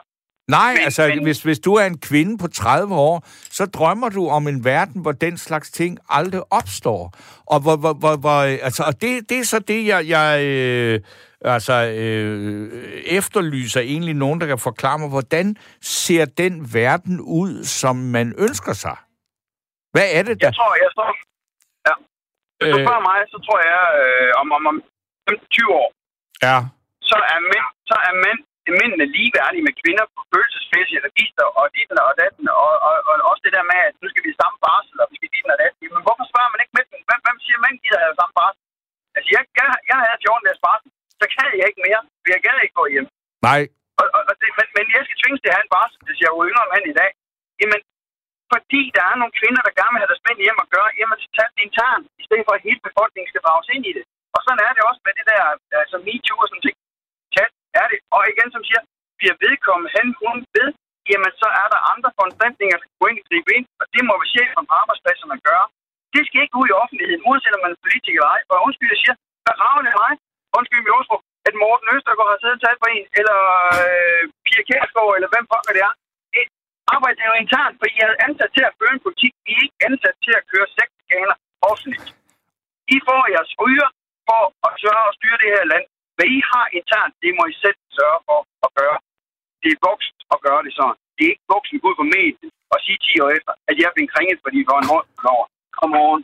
Nej, men, altså, men... Hvis, hvis du er en kvinde på 30 år, så drømmer du om en verden, hvor den slags ting aldrig opstår. Og, hvor, hvor, hvor, hvor, altså, og det, det er så det, jeg, jeg øh, altså, øh, efterlyser egentlig nogen, der kan forklare mig, hvordan ser den verden ud, som man ønsker sig? Hvad er det, der... Jeg tror, jeg tror... Ja. Hvis du øh... spørger mig, så tror jeg, øh, om, om, om 20 år, ja. så er mænd, så er mænd mændene ligeværdige med kvinder på følelsesmæssige register og dit og datten, og, og, og, også det der med, at nu skal vi samme barsel, og vi skal dit og datten. Men hvorfor spørger man ikke med dem? Hvem, hvem siger, at mænd gider have samme barsel? Altså, jeg, jeg, jeg havde 14 dages barsel, så kan jeg ikke mere, for jeg gad ikke gå hjem. Nej. Og, og, og det, men, men jeg skal tvinges til at have en barsel, hvis jeg er yngre mand i dag. Jamen, fordi der er nogle kvinder, der gerne vil have deres mænd hjem og gøre, jamen så tag det intern, i stedet for at hele befolkningen skal drages ind i det. Og sådan er det også med det der, altså MeToo og sådan ting. Tag er det. Og igen, som siger, bliver vedkommende hen, hun ved, jamen så er der andre foranstaltninger, der skal gå ind og gribe ind, og det må vi chefen på arbejdspladserne gøre. Det skal ikke ud i offentligheden, uanset om man er politiker eller ej. For undskyld, jeg siger, ravne mig, undskyld min ordsprog, at Morten Østergaard har siddet og talt på en, eller øh, Pia Kærsgaard, eller hvem pokker det er. Et arbejde er jo internt, for I er ansat til at føre en politik. I er ikke ansat til at køre seks skaler offentligt. I får jeres ryger for at sørge og styre det her land. Hvad I har internt, det må I selv sørge for at gøre. Det er vokst at gøre det sådan. Det er ikke voksen ud på mediet og sige 10 år efter, at jeg er blevet kringet, fordi I var en over. Come on,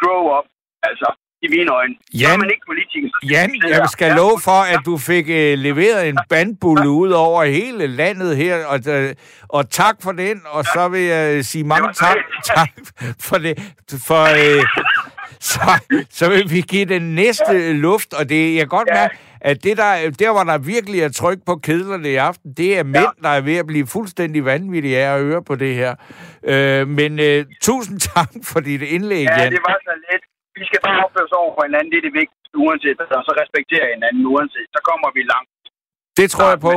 grow up. Altså, i mine øjne. Jan, man ikke politiker, så Jan, jeg skal love for, at du fik uh, leveret en bandbulle ud over hele landet her, og, uh, og tak for den, og så vil jeg sige mange tak, tak for det. For, uh, så, så vil vi give den næste luft, og det jeg kan godt mærke, at det der, der, hvor der virkelig er tryk på kedlerne i aften, det er mænd, der er ved at blive fuldstændig vanvittige af at høre på det her. Uh, men uh, tusind tak for dit indlæg, Ja, Jan. det var så lidt. Vi skal bare opføre os over for hinanden. Det er det vigtigste, uanset og så respektere hinanden uanset. Så kommer vi langt. Det tror jeg på.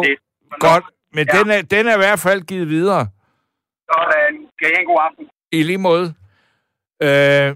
Godt, men Ja. den, er, den er i hvert fald givet videre. Sådan. Kan I en god aften? I lige måde. Øh,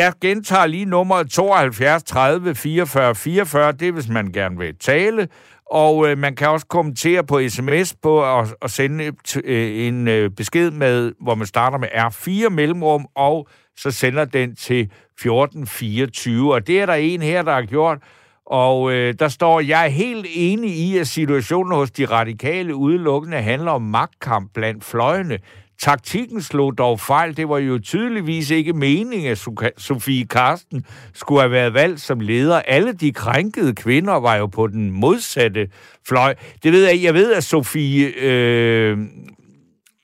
jeg gentager lige nummeret 72 30 44 44. Det er, hvis man gerne vil tale. Og øh, man kan også kommentere på sms på at, at sende et, øh, en øh, besked med, hvor man starter med R4 mellemrum, og så sender den til 1424. Og det er der en her, der har gjort. Og øh, der står, jeg er helt enig i, at situationen hos de radikale udelukkende handler om magtkamp blandt fløjene. Taktikken slog dog fejl. Det var jo tydeligvis ikke meningen, at Sofie Karsten skulle have været valgt som leder. Alle de krænkede kvinder var jo på den modsatte fløj. Det ved jeg. Jeg ved, at Sofie... Øh,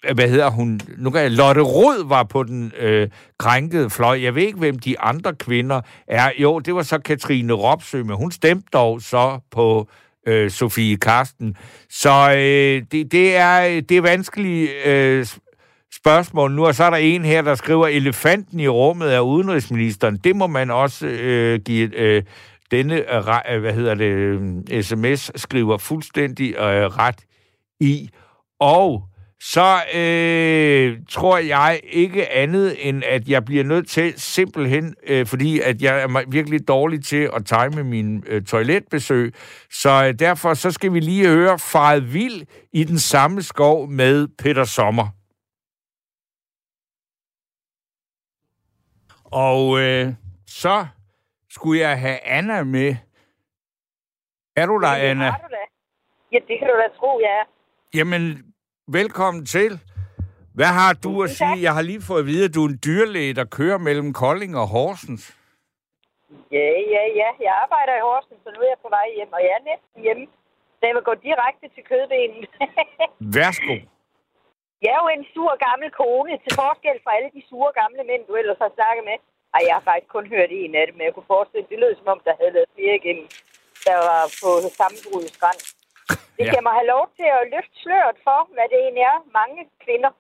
Øh, hvad hedder hun? Nu kan jeg, Lotte Rod var på den øh, krænkede fløj. Jeg ved ikke, hvem de andre kvinder er. Jo, det var så Katrine Ropsø, men hun stemte dog så på øh, Sofie Karsten. Så øh, det, det, er, det er vanskelige øh, spørgsmål nu, og så er der en her, der skriver, elefanten i rummet er udenrigsministeren. Det må man også øh, give øh, denne, øh, øh, hvad hedder det, øh, sms-skriver fuldstændig øh, ret i. Og så øh, tror jeg ikke andet, end at jeg bliver nødt til simpelthen, øh, fordi at jeg er virkelig dårlig til at time min øh, toiletbesøg, så øh, derfor så skal vi lige høre Faret Vild i den samme skov med Peter Sommer. Og øh, så skulle jeg have Anna med. Er du der, Anna? Ja, det kan du da tro, jeg er. Jamen, velkommen til. Hvad har du at sige? Jeg har lige fået at vide, at du er en dyrlæge, der kører mellem Kolding og Horsens. Ja, ja, ja. Jeg arbejder i Horsens, så nu er jeg på vej hjem, og jeg er næsten hjemme. Så jeg vil gå direkte til kødbenen. Værsgo. jeg er jo en sur gammel kone, til forskel fra alle de sure gamle mænd, du ellers har snakket med. Ej, jeg har faktisk kun hørt en af dem, men jeg kunne forestille, det lød som om, der havde været flere igennem, der var på sammenbrud strand. Det Ja. kan mig have lov til at løfte sløret for, hvad det egentlig er. Mange kvinder,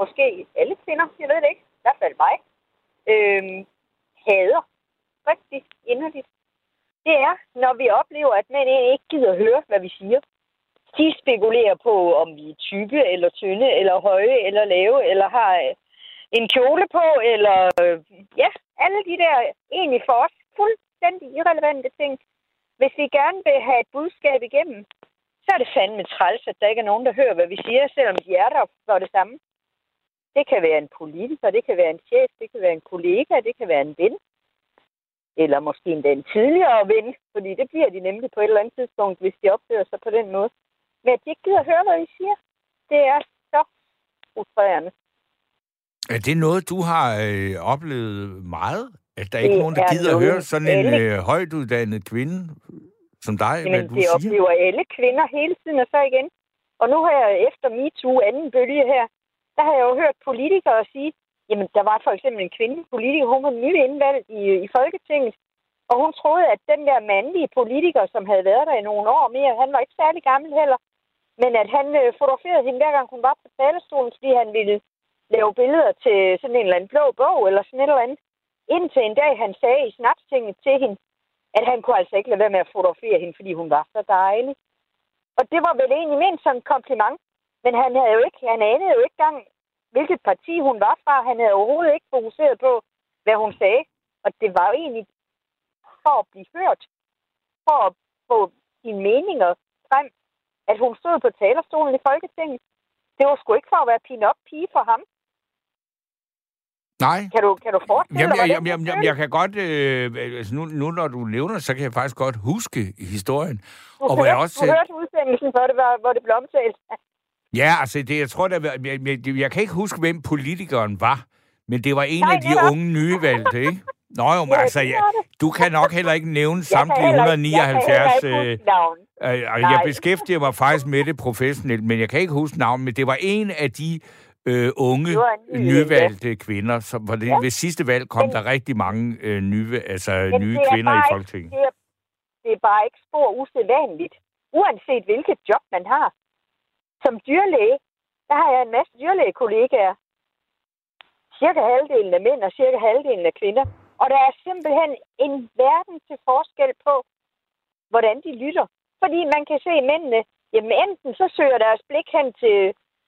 måske alle kvinder, jeg ved det ikke, i hvert fald mig, øhm, hader rigtig inderligt. Det er, når vi oplever, at mænd ikke gider høre, hvad vi siger. De spekulerer på, om vi er tykke, eller tynde, eller høje, eller lave, eller har øh, en kjole på, eller øh, ja, alle de der egentlig for os fuldstændig irrelevante ting. Hvis vi gerne vil have et budskab igennem, så er det fandme træls, at der ikke er nogen, der hører, hvad vi siger, selvom de er der for det samme. Det kan være en politiker, det kan være en chef, det kan være en kollega, det kan være en ven. Eller måske endda en tidligere ven, fordi det bliver de nemlig på et eller andet tidspunkt, hvis de opfører sig på den måde. Men at de ikke gider høre, hvad vi siger, det er så frustrerende. Er det noget, du har øh, oplevet meget? At der ikke er nogen, der er gider at høre sådan en øh, højt uddannet kvinde som dig, hvad Jamen, du det siger? oplever alle kvinder hele tiden, og så igen. Og nu har jeg efter MeToo anden bølge her, der har jeg jo hørt politikere sige, jamen, der var for eksempel en kvindelig politiker, hun var nylig indvalgt i, i Folketinget, og hun troede, at den der mandlige politiker, som havde været der i nogle år mere, han var ikke særlig gammel heller, men at han øh, fotograferede hende, hver gang hun var på talerstolen, fordi han ville lave billeder til sådan en eller anden blå bog, eller sådan et eller andet. Indtil en dag, han sagde i snapstinget til hende, at han kunne altså ikke lade være med at fotografere hende, fordi hun var så dejlig. Og det var vel egentlig ment som en kompliment. Men han havde jo ikke, han anede jo ikke engang, hvilket parti hun var fra. Han havde overhovedet ikke fokuseret på, hvad hun sagde. Og det var jo egentlig for at blive hørt. for at få sine meninger frem, at hun stod på talerstolen i Folketinget. Det var sgu ikke for at være pin-up pige for ham. Nej. Kan du, kan du forestille Jamen, dig, jeg, jamen, det jamen, jeg kan godt... Øh, altså nu, nu, når du nævner så kan jeg faktisk godt huske historien. Du, og hvor jeg også... du hørte udsendelsen, hvor det, var, hvor det blev omtalt. Ja, altså, det, jeg tror, der, jeg, jeg, jeg kan ikke huske, hvem politikeren var, men det var en Nej, af de unge nyvalgte, ikke? Nå jo, men Ja, altså, jeg, det. du kan nok heller ikke nævne Jeg samtlige heller ikke- Jeg 179... kan heller Øh, øh, jeg beskæftiger mig faktisk med det professionelt, men jeg kan ikke huske navnet, men det var en af de øh, unge, nyvalgte kvinder, som var det, Ja. ved sidste valg kom Men- der rigtig mange øh, nye, altså, nye det er kvinder i bare ikke- Folketinget. Det er, det er bare ikke spor usædvanligt. Uanset hvilket job man har. Som dyrlæge, der har jeg en masse dyrlægekollegaer. Cirka halvdelen af mænd og cirka halvdelen af kvinder. Og der er simpelthen en verden til forskel på, hvordan de lytter. Fordi man kan se mændene, jamen enten så søger deres blik hen til,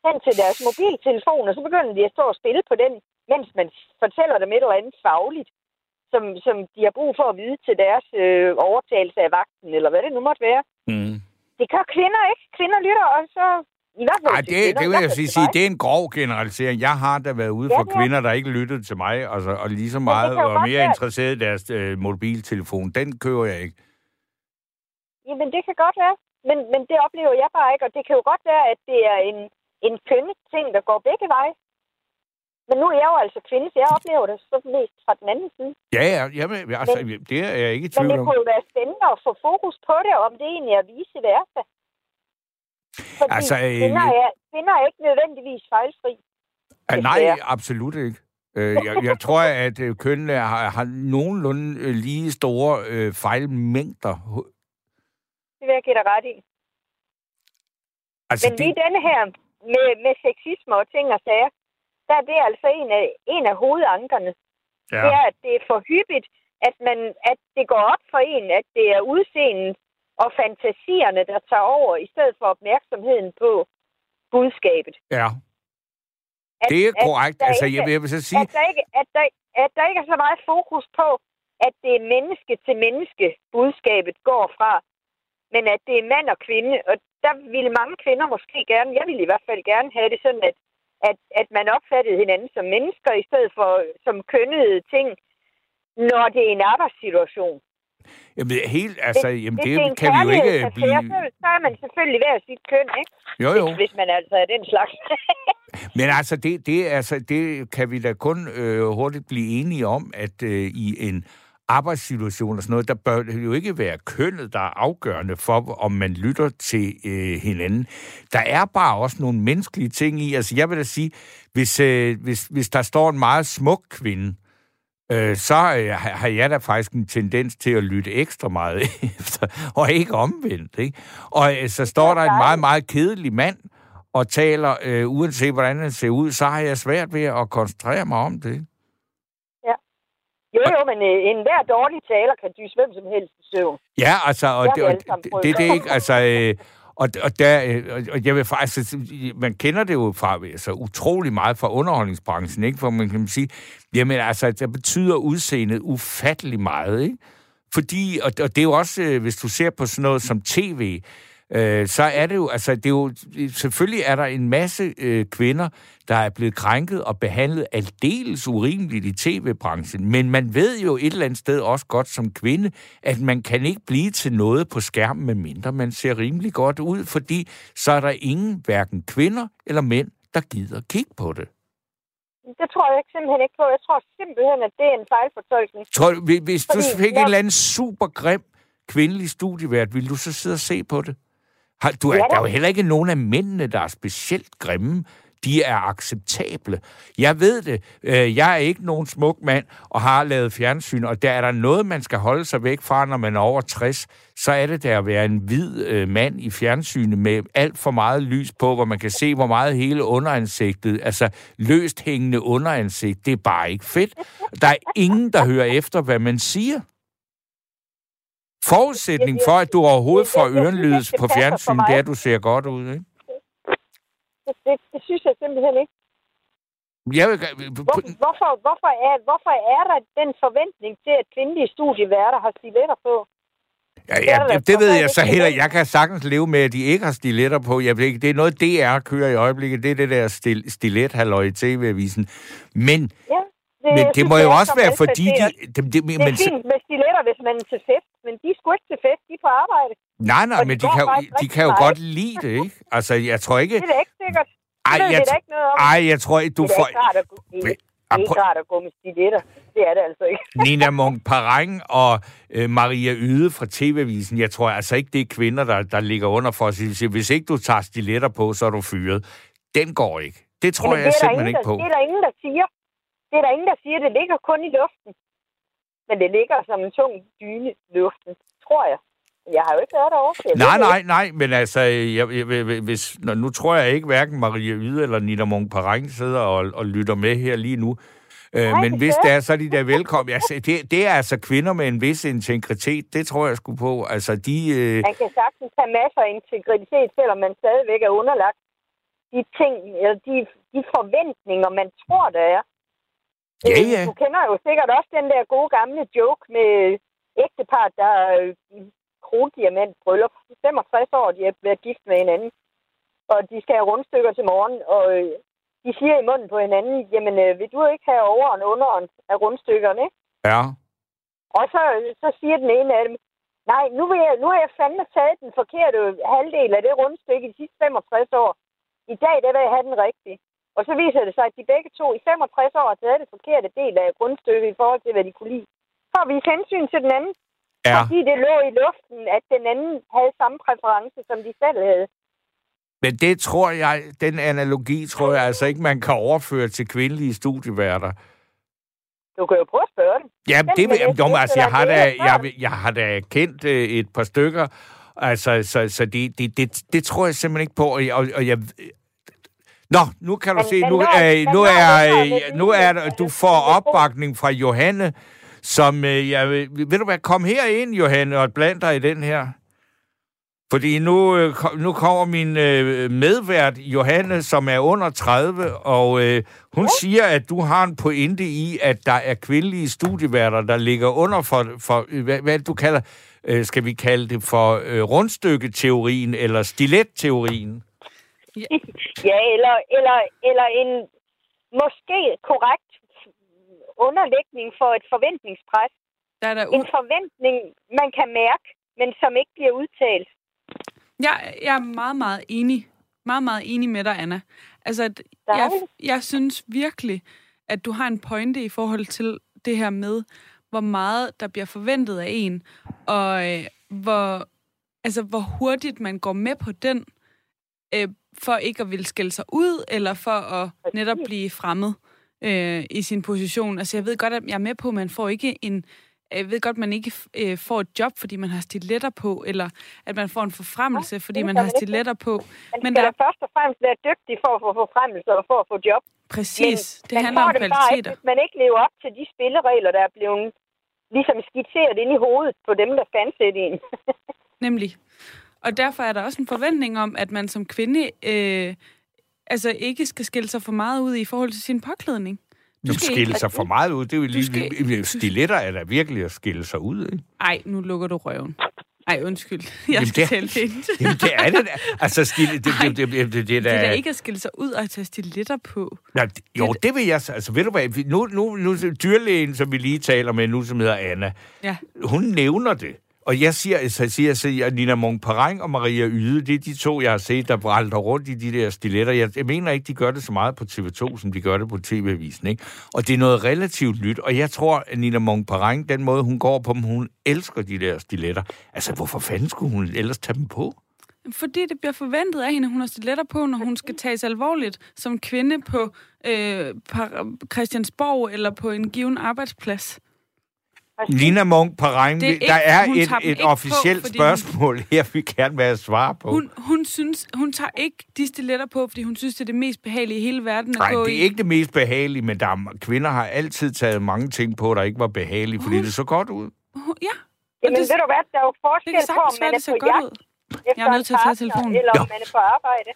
hen til deres mobiltelefon, og så begynder de at stå og spille på den, mens man fortæller dem et eller andet fagligt, som, som de har brug for at vide til deres øh, overtagelse af vagten, eller hvad det nu måtte være. Mm. Det gør kvinder ikke. Kvinder lytter, og så... I hvert fald Ej, det, kvinder, det vil jeg sige, sige, det er en grov generalisering. Jeg har da været ude Ja, for er. kvinder, der ikke lyttede til mig, altså, og lige så meget og mere være. interesseret i deres øh, mobiltelefon. Den kører jeg ikke. Jamen, det kan godt være. Men, men det oplever jeg bare ikke, og det kan jo godt være, at det er en, en kønnet ting, der går begge veje. Men nu er jeg jo altså kvinde, så jeg oplever det så mest fra den anden side. Ja, ja, jamen, altså, det er jeg ikke i Men tvivl det om. kunne jo være spændende at få fokus på det, om det egentlig er vice versa. Fordi Altså, altså, øh, kvinder, er, kvinder er ikke nødvendigvis fejlfri. Ah, nej, absolut ikke. Øh, jeg, jeg tror, at øh, kønnene har, har nogenlunde øh, lige store øh, fejlmængder. Det vil jeg give dig ret i. Altså, Men lige denne her med, med sexisme og ting og sager, der er det altså en af, en af hovedankerne. ja. Det er, at det er for hyppigt, at, man, at det går op for en, at det er udseendet og fantasierne, der tager over, i stedet for opmærksomheden på budskabet. ja, At, det er at korrekt. der Altså, ikke- jeg vil, jeg vil så sige, at der, ikke, at, der, at der ikke er så meget fokus på, at det er menneske til menneske, budskabet går fra, men at det er mand og kvinde. Og der ville mange kvinder måske gerne, jeg ville i hvert fald gerne have det sådan, at, at, at man opfattede hinanden som mennesker, i stedet for som kønnede ting, når det er en arbejdssituation. jamen, helt, altså, jamen, det, er en kan vi jo ikke kærlighedsaffære, blive... Så, så er man selvfølgelig hver sit køn, ikke? Jo, jo. Hvis, hvis man altså er den slags. Men altså, det, det, altså, det kan vi da kun øh, hurtigt blive enige om, at øh, i en arbejdssituation og sådan noget, der bør det jo ikke være kønnet, der er afgørende for, om man lytter til øh, hinanden. Der er bare også nogle menneskelige ting i. Altså, jeg vil da sige, hvis, øh, hvis, hvis der står en meget smuk kvinde, øh, så øh, har jeg da faktisk en tendens til at lytte ekstra meget efter, og ikke omvendt. Ikke? Og øh, så står der en meget, meget kedelig mand, og taler, øh, uanset hvordan han ser ud, så har jeg svært ved at koncentrere mig om det. Jo, jo, men øh, en hver dårlig taler kan dyse hvem som helst i søvn. Ja, altså, og Det og det, det, er ikke, altså, øh, og, og, der, øh, og- jeg vil faktisk, altså, man kender det jo fra, altså, utrolig meget fra underholdningsbranchen, ikke? For man kan sige, jamen, altså, det betyder udseendet ufattelig meget, ikke? Fordi, og, og det er jo også, øh, hvis du ser på sådan noget som tv, øh, så er det jo, altså, det er jo, selvfølgelig er der en masse øh, kvinder, der er blevet krænket og behandlet aldeles urimeligt i tv-branchen. Men man ved jo et eller andet sted også godt som kvinde, at man kan ikke blive til noget på skærmen, medmindre man ser rimelig godt ud, fordi så er der ingen, hverken kvinder eller mænd, der gider kigge på det. Det tror jeg ikke, simpelthen ikke på. Jeg tror simpelthen, at det er en fejlfortolkning. Tror, hvis- hvis du Fordi fik en når- eller anden super grim kvindelig studievært, ville du så sidde og se på det? Har, du er, Ja der er jo heller ikke nogen af mændene, der er specielt grimme. De er acceptable. Jeg ved det. Øh, Jeg er ikke nogen smuk mand og har lavet fjernsyn, og der er der noget, man skal holde sig væk fra, når man er over 60, så er det der at være en hvid øh, mand i fjernsynet med alt for meget lys på, hvor man kan se, hvor meget hele underansigtet, altså løst hængende underansigt, det er bare ikke fedt. Der er ingen, der hører efter, hvad man siger. Forudsætning for, at du overhovedet får ørenlydes på fjernsyn, det er, at du ser godt ud, ikke? Det, det, det synes jeg simpelthen ikke. Jeg vil, Hvor, hvorfor, hvorfor, er, hvorfor er der den forventning til, at kvindelige studieværter har stiletter på? Ja, Det ja, det, det ved jeg så heller. Jeg kan sagtens leve med, at de ikke har stiletter på. Jeg ved ikke, det er noget, DR kører i øjeblikket. Det er det der stil, stilet i TV-avisen. Men, Ja, men jeg det må jo også så være, fordi de... maltrakteret. Dem, det, Det er men, fint med stiletter, hvis man er til fest, men de er sgu ikke til fest, de er på arbejde. nej, nej, men de kan, jo- de kan jo meget. godt lide det, ikke? Altså, jeg tror ikke... Det er ikke sikkert. Ej, jeg, da ikke noget om. ej, jeg tror ikke, du det er får... ikke rart at gå, det er, Ah, ikke prøv- rart at gå med stiletter. Det er det altså ikke. Nina Munk Parang og øh, Maria Yde fra TV-avisen, jeg tror altså ikke, det er kvinder, der, der ligger under for at sige, hvis ikke du tager stiletter på, så er du fyret. Den går ikke. Det tror Jamen, jeg det simpelthen ingen, ikke på. Det er der ingen, der siger. Det er der ingen, der siger. Det ligger kun i luften. Men det ligger som en tung dyne i luften, tror jeg. Jeg har jo ikke været derovre. jeg Nej, nej, nej, men altså, jeg, jeg, hvis, nu tror jeg ikke, hverken Maria Yde eller Nina Munk Parang sidder og, og lytter med her lige nu. Øh, men det hvis det er, så er de der velkommen. Altså, det, det er altså kvinder med en vis integritet, det tror jeg skulle på. Altså, de... Øh, Man kan sagtens have masser af integritet, selvom man stadigvæk er underlagt de ting, eller de, de forventninger, man tror, der er. Ja, ja. Du kender jo sikkert også den der gode gamle joke med ægtepart, der øh, krogdiamant bryllup. 65 år, de har været gift med hinanden. Og de skal have rundstykker til morgen, og øh, de siger i munden på hinanden, jamen øh, vil du ikke have overen og underen af rundstykkerne, ikke? ja. Og så, så siger den ene af dem, nej, nu, vil jeg, nu har jeg fandme taget den forkerte halvdel af det rundstykke de sidste 65 år. I dag, der vil jeg have den rigtige. Og så viser det sig, at de begge to i 65 år har taget det forkerte del af grundstykket i forhold til, hvad de kunne lide. For at vise hensyn til den anden. Ja. Fordi det lå i luften, at den anden havde samme præference, som de selv havde. Men det tror jeg, den analogi tror jeg altså ikke, man kan overføre til kvindelige studieværter. Du kan jo prøve at spørge dem. Ja, det, jeg vil, jo, altså, jeg har da, jeg, jeg har da kendt øh, et par stykker, altså, så, så det, det, det, det tror jeg simpelthen ikke på, og, og, og jeg... Nå, nu kan du Men- se, nu, når- er, men nu er, øh, nu er du får opbakning fra Johanne, som, øh, jeg, ved du hvad, kom her ind, Johanne, og bland dig i den her. Fordi nu, øh, nu kommer min øh, medvært, Johanne, som er under 30, og øh, hun siger, at du har en pointe i, at der er kvindelige studieværter, der ligger under for, for øh, hvad, hvad du kalder, øh, skal vi kalde det for øh, rundstykketeorien eller stiletteorien. Ja, eller, eller, eller en måske korrekt underlægning for et forventningspres. Der er der En forventning, man kan mærke, men som ikke bliver udtalt. Jeg, jeg er meget, meget enig. Meget, meget enig med dig, Anna. Altså, at jeg, jeg synes virkelig, at du har en pointe i forhold til det her med, hvor meget der bliver forventet af en, og øh, hvor, altså, hvor hurtigt man går med på den, øh, for ikke at ville skælde sig ud, eller for at netop blive fremmed øh, i sin position. Altså, jeg ved godt, at jeg er med på, at man får ikke en... Jeg ved godt, at man ikke øh, får et job, fordi man har stiletter på, eller at man får en forfremmelse, fordi det man har ikke. stiletter på. Man Men skal der- først og fremmest være dygtig for at få forfremmelse og for at få job. Præcis. Men det handler om det ikke, kvaliteter. hvis man ikke lever op til de spilleregler, der er blevet ligesom skitseret ind i hovedet på dem, der skal ansætte en. Nemlig. Og derfor er der også en forventning om, at man som kvinde øh, altså ikke skal skille sig for meget ud i forhold til sin påklædning. Du skal skille sig for meget ud. Det er jo lige, skal- stiletter er da virkelig at skille sig ud, ikke? Ej, nu lukker du røven. Ej, undskyld. Jeg Jamen, skal det- tale. Jamen, det er det da. Altså, stille, det, det, det, det, det, det, Det er da- ikke at skille sig ud og tage stiletter på. Nej, jo, Det- det vil jeg... så- Altså, ved du hvad? Nu, nu, nu dyrlægen, som vi lige taler med nu, som hedder Anna, Ja. hun nævner det. Og jeg siger, så siger, jeg siger, at Nina Munk Parang og Maria Yde, det er de to, jeg har set, der vralter rundt i de der stiletter. Jeg, jeg mener ikke, de gør det så meget på TV2, som de gør det på TV-avisen. Ikke? Og det er noget relativt nyt, og jeg tror, at Nina Munk Parang, den måde, hun går på dem, hun elsker de der stiletter. Altså, hvorfor fanden skulle hun ellers tage dem på? Fordi det bliver forventet af hende, at hun har stiletter på, når hun skal tages alvorligt som kvinde på øh, Christiansborg eller på en given arbejdsplads. Nina Munk Parang, er der ikke- er hun et, et på, officielt fordi spørgsmål her, vi gerne vil have svar på. Hun, hun synes, hun tager ikke de stiletter på, fordi hun synes, det er det mest behagelige i hele verden at Nej, gå det i. er ikke det mest behagelige, men der er, kvinder har altid taget mange ting på, der ikke var behagelige, fordi det så godt ud. Hun- Ja, Jamen, det- ved du hvad, der er jo forskel på, om man er på godt jagt ud. efter Jeg er nødt til at tage telefonen. eller om Ja. man er på arbejde.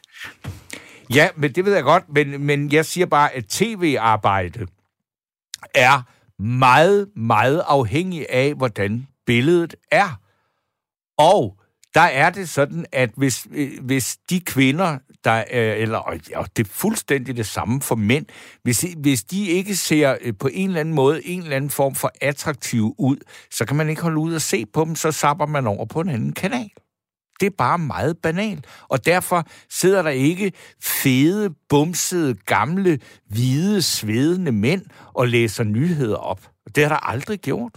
Ja, men det ved jeg godt, men, men jeg siger bare, at tv-arbejde er meget, meget afhængig af, hvordan billedet er. Og der er det sådan, at hvis, øh, hvis de kvinder, der er, eller og det er fuldstændig det samme for mænd, hvis, hvis de ikke ser øh, på en eller anden måde en eller anden form for attraktiv ud, så kan man ikke holde ud og se på dem, så sapper man over på en anden kanal. Det er bare meget banalt. Og derfor sidder der ikke fede, bumsede, gamle, hvide, svedende mænd og læser nyheder op. Det har der aldrig gjort.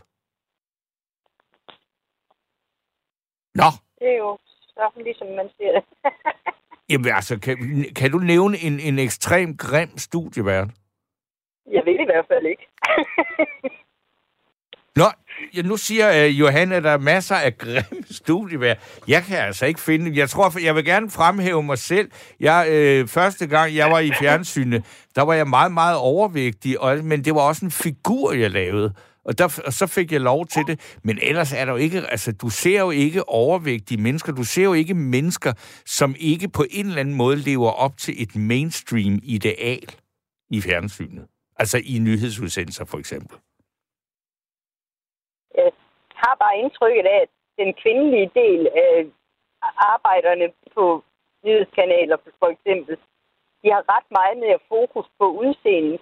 Nå. Det er jo sådan, ligesom man siger det. Jamen altså, kan, kan du nævne en, en ekstrem grim studievært? Jeg ved i hvert fald ikke. Nå, ja, nu siger uh, Johanne, at der er masser af grimme studievær. Jeg kan altså ikke finde Jeg tror, jeg vil gerne fremhæve mig selv. Jeg, øh, første gang, jeg var i fjernsynet, der var jeg meget, meget overvægtig, og, men det var også en figur, jeg lavede. Og, der, og så fik jeg lov til det. Men ellers er der jo ikke... Altså, du ser jo ikke overvægtige mennesker. Du ser jo ikke mennesker, som ikke på en eller anden måde lever op til et mainstream-ideal i fjernsynet. Altså i nyhedsudsendelser, for eksempel har bare indtrykket af, at den kvindelige del af arbejderne på nyhedskanaler, for eksempel, de har ret meget mere fokus på udseende.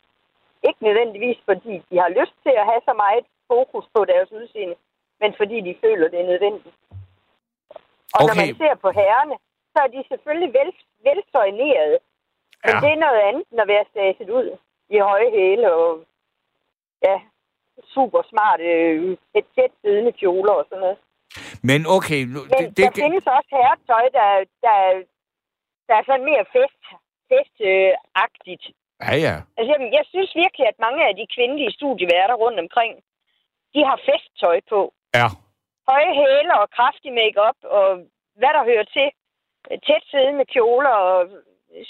Ikke nødvendigvis, fordi de har lyst til at have så meget fokus på deres udseende, men fordi de føler, det er nødvendigt. Og okay. når man ser på herrerne, så er de selvfølgelig vel, velsøjnerede. Men ja. det er noget andet, når vi er staset ud i høje hæle og ja, super smart, øh, et tæt siddende kjoler og sådan noget. Men okay... Nu, Men det, der det... findes også herretøj, der, der, der er sådan mere fest, festagtigt. Ja, ja. Altså, jamen, jeg synes virkelig, at mange af de kvindelige studieværter rundt omkring, de har festtøj på. Ja. Høje hæler og kraftig makeup og hvad der hører til. Tæt siddende kjoler og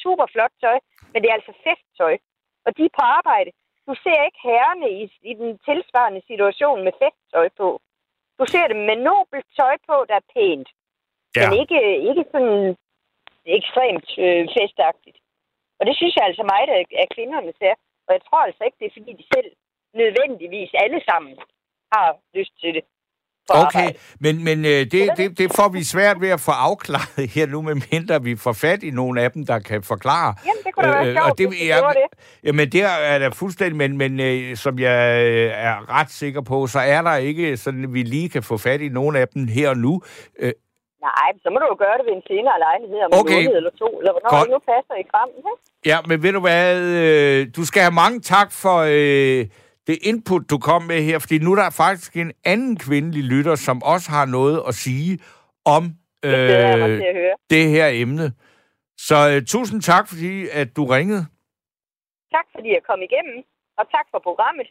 super flot tøj. Men det er altså festtøj. Og de er på arbejde. Du ser ikke herrene i, i den tilsvarende situation med festtøj på. Du ser dem med nobelt tøj på, der er pænt. Ja. Men ikke, ikke sådan ekstremt øh, festagtigt. Og det synes jeg altså meget, at, at kvinderne ser. Og jeg tror altså ikke, det er fordi, de selv nødvendigvis alle sammen har lyst til det. Okay, men, men øh, det, det, det får vi svært ved at få afklaret her nu, medmindre vi får fat i nogle af dem, der kan forklare. Jamen, det kunne da være øh, sjovt, og det, hvis jeg, det. Jamen, det er da fuldstændig, men, men øh, som jeg øh, er ret sikker på, så er der ikke sådan, at vi lige kan få fat i nogle af dem her og nu. Øh, Nej, så må du jo gøre det ved en senere lejlighed om okay. en måned eller to, eller hvornår det nu passer i kram. Ja, men ved du hvad, øh, du skal have mange tak for... Øh, det input, du kom med her, fordi nu er der faktisk en anden kvindelig lytter, som også har noget at sige om øh, det, det her emne. Så uh, tusind tak, fordi at du ringede. Tak, fordi jeg kom igennem, og tak for programmet.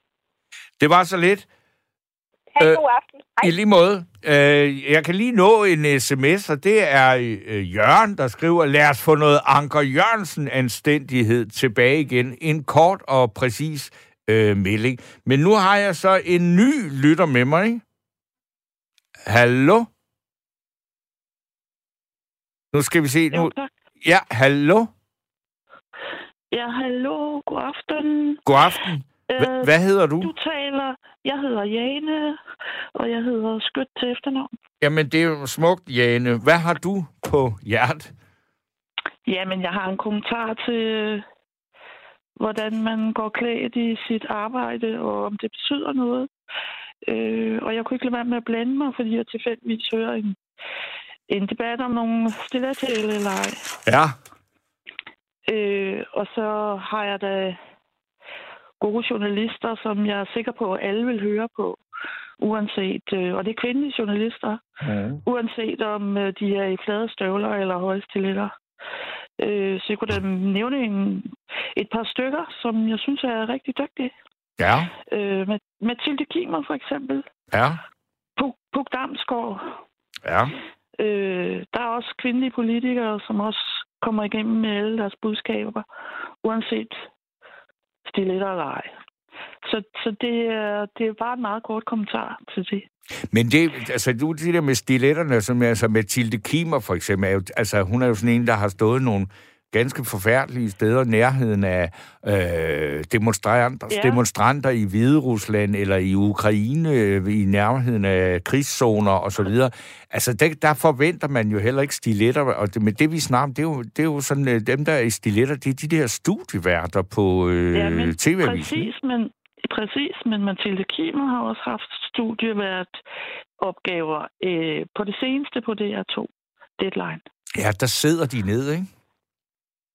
Det var så lidt. Ha' en øh, god aften. Hej. I lige måde. Øh, jeg kan lige nå en sms, og det er øh, Jørgen, der skriver, lad os få noget Anker Jørgensen-anstændighed tilbage igen. En kort og præcis øh, melding. Men nu har jeg så en ny lytter med mig, ikke? Hallo? Nu skal vi se. Nu... Ja, hallo? Ja, hallo. God aften. God aften. H- hvad hedder du? Du taler. Jeg hedder Jane, og jeg hedder Skyt til efternavn. Jamen, det er jo smukt, Jane. Hvad har du på hjert? Jamen, jeg har en kommentar til hvordan man går klædt i sit arbejde, og om det betyder noget. Øh, og jeg kunne ikke lade være med at blande mig, fordi jeg tilfældigvis hører en, en debat om nogle stillattale eller ej. Ja. Øh, og så har jeg da gode journalister, som jeg er sikker på, at alle vil høre på, uanset, øh, og det er kvindelige journalister, mm. uanset om øh, de er i flade støvler eller høje stiletter. Øh, så jeg kunne da nævne en, et par stykker, som jeg synes er rigtig dygtige. Ja. Øh, Mathilde Kimer for eksempel. Ja. Puk, Puk Damsgaard. Ja. Øh, der er også kvindelige politikere, som også kommer igennem med alle deres budskaber, uanset stiletter eller ej. Så, så det, er, det er bare en meget kort kommentar til det. Men det, altså, du det der med stiletterne, som altså Mathilde Kimer for eksempel, er jo, altså, hun er jo sådan en, der har stået nogle ganske forfærdelige steder, nærheden af øh, demonstranter, ja. demonstranter i Hvide Rusland eller i Ukraine, øh, i nærheden af krigszoner osv. Altså, der, der forventer man jo heller ikke stiletter, og det, men det vi snakker om, det er jo, det er jo sådan, øh, dem der er i stiletter, det er de der studieværter på øh, ja, tv-avisen. Præcis, men Præcis, men Mathilde Kimer har også haft studievært opgaver øh, på det seneste på DR2 Deadline. Ja, der sidder de ned, ikke?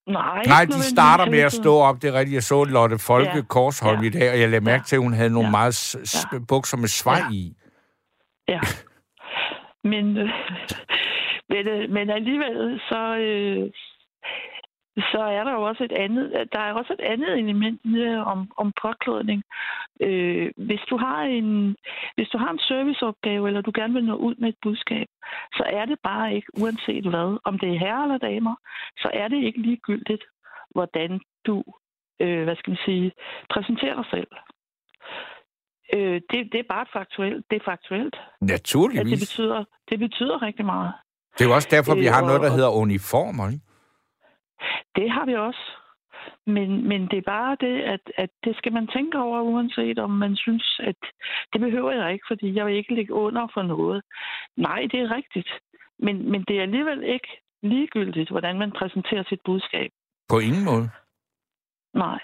Nej, Nej, de starter med at stå op. Det er rigtigt. Jeg så Lotte Folke ja. Korsholm ja. i dag, og jeg lagde mærke ja. til, at hun havde nogle ja. meget s- ja. bukser med svej ja. i. Ja. Men, øh, men, øh, men alligevel, så, øh, så er der jo også et andet, der er også et andet element om, om påklædning. Øh, hvis, du har en, hvis du har en serviceopgave, eller du gerne vil nå ud med et budskab, så er det bare ikke, uanset hvad, om det er herre eller damer, så er det ikke ligegyldigt, hvordan du, øh, hvad skal man sige, præsenterer dig selv. Øh, det, det er bare faktuelt. Det er faktuelt. Naturligvis. At det, betyder, det betyder rigtig meget. Det er jo også derfor, vi har øh, noget, der hedder uniformer, ikke? Det har vi også. Men, men det er bare det, at, at det skal man tænke over, uanset om man synes, at det behøver jeg ikke, fordi jeg vil ikke ligge under for noget. Nej, det er rigtigt. Men, men det er alligevel ikke ligegyldigt, hvordan man præsenterer sit budskab. På ingen måde? Nej.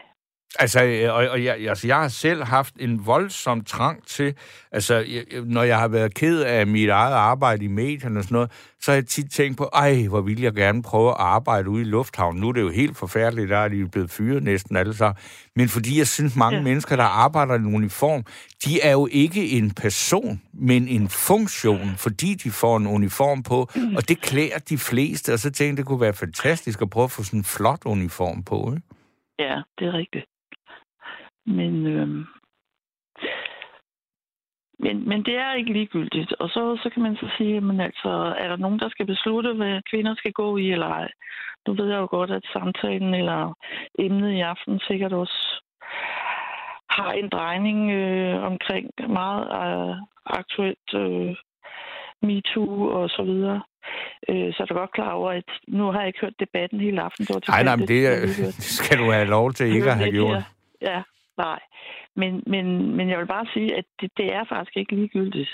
Altså, øh, og, og jeg, altså, jeg har selv haft en voldsom trang til, altså, jeg, når jeg har været ked af mit eget arbejde i medierne og sådan noget, så har jeg tit tænkt på, ej, hvor vil jeg gerne prøve at arbejde ude i lufthavnen. Nu er det jo helt forfærdeligt, der er de blevet fyret næsten alle sammen. Men fordi jeg synes, mange ja. mennesker, der arbejder i en uniform, de er jo ikke en person, men en funktion, fordi de får en uniform på, og det klæder de fleste, og så tænkte jeg, det kunne være fantastisk at prøve at få sådan en flot uniform på, ikke? Ja, det er rigtigt. Men, øhm, men, men det er ikke ligegyldigt. Og så, så kan man så sige, men altså, er der nogen, der skal beslutte, hvad kvinder skal gå i eller ej? Nu ved jeg jo godt, at samtalen eller emnet i aften sikkert også har en drejning øh, omkring meget øh, aktuelt øh, MeToo og så videre. Øh, så er du godt klar over, at nu har jeg ikke hørt debatten hele aften. Nej, nej, men det, det skal du have lov til ikke at have gjort. Ja, Nej, men, men, men jeg vil bare sige, at det, det er faktisk ikke ligegyldigt,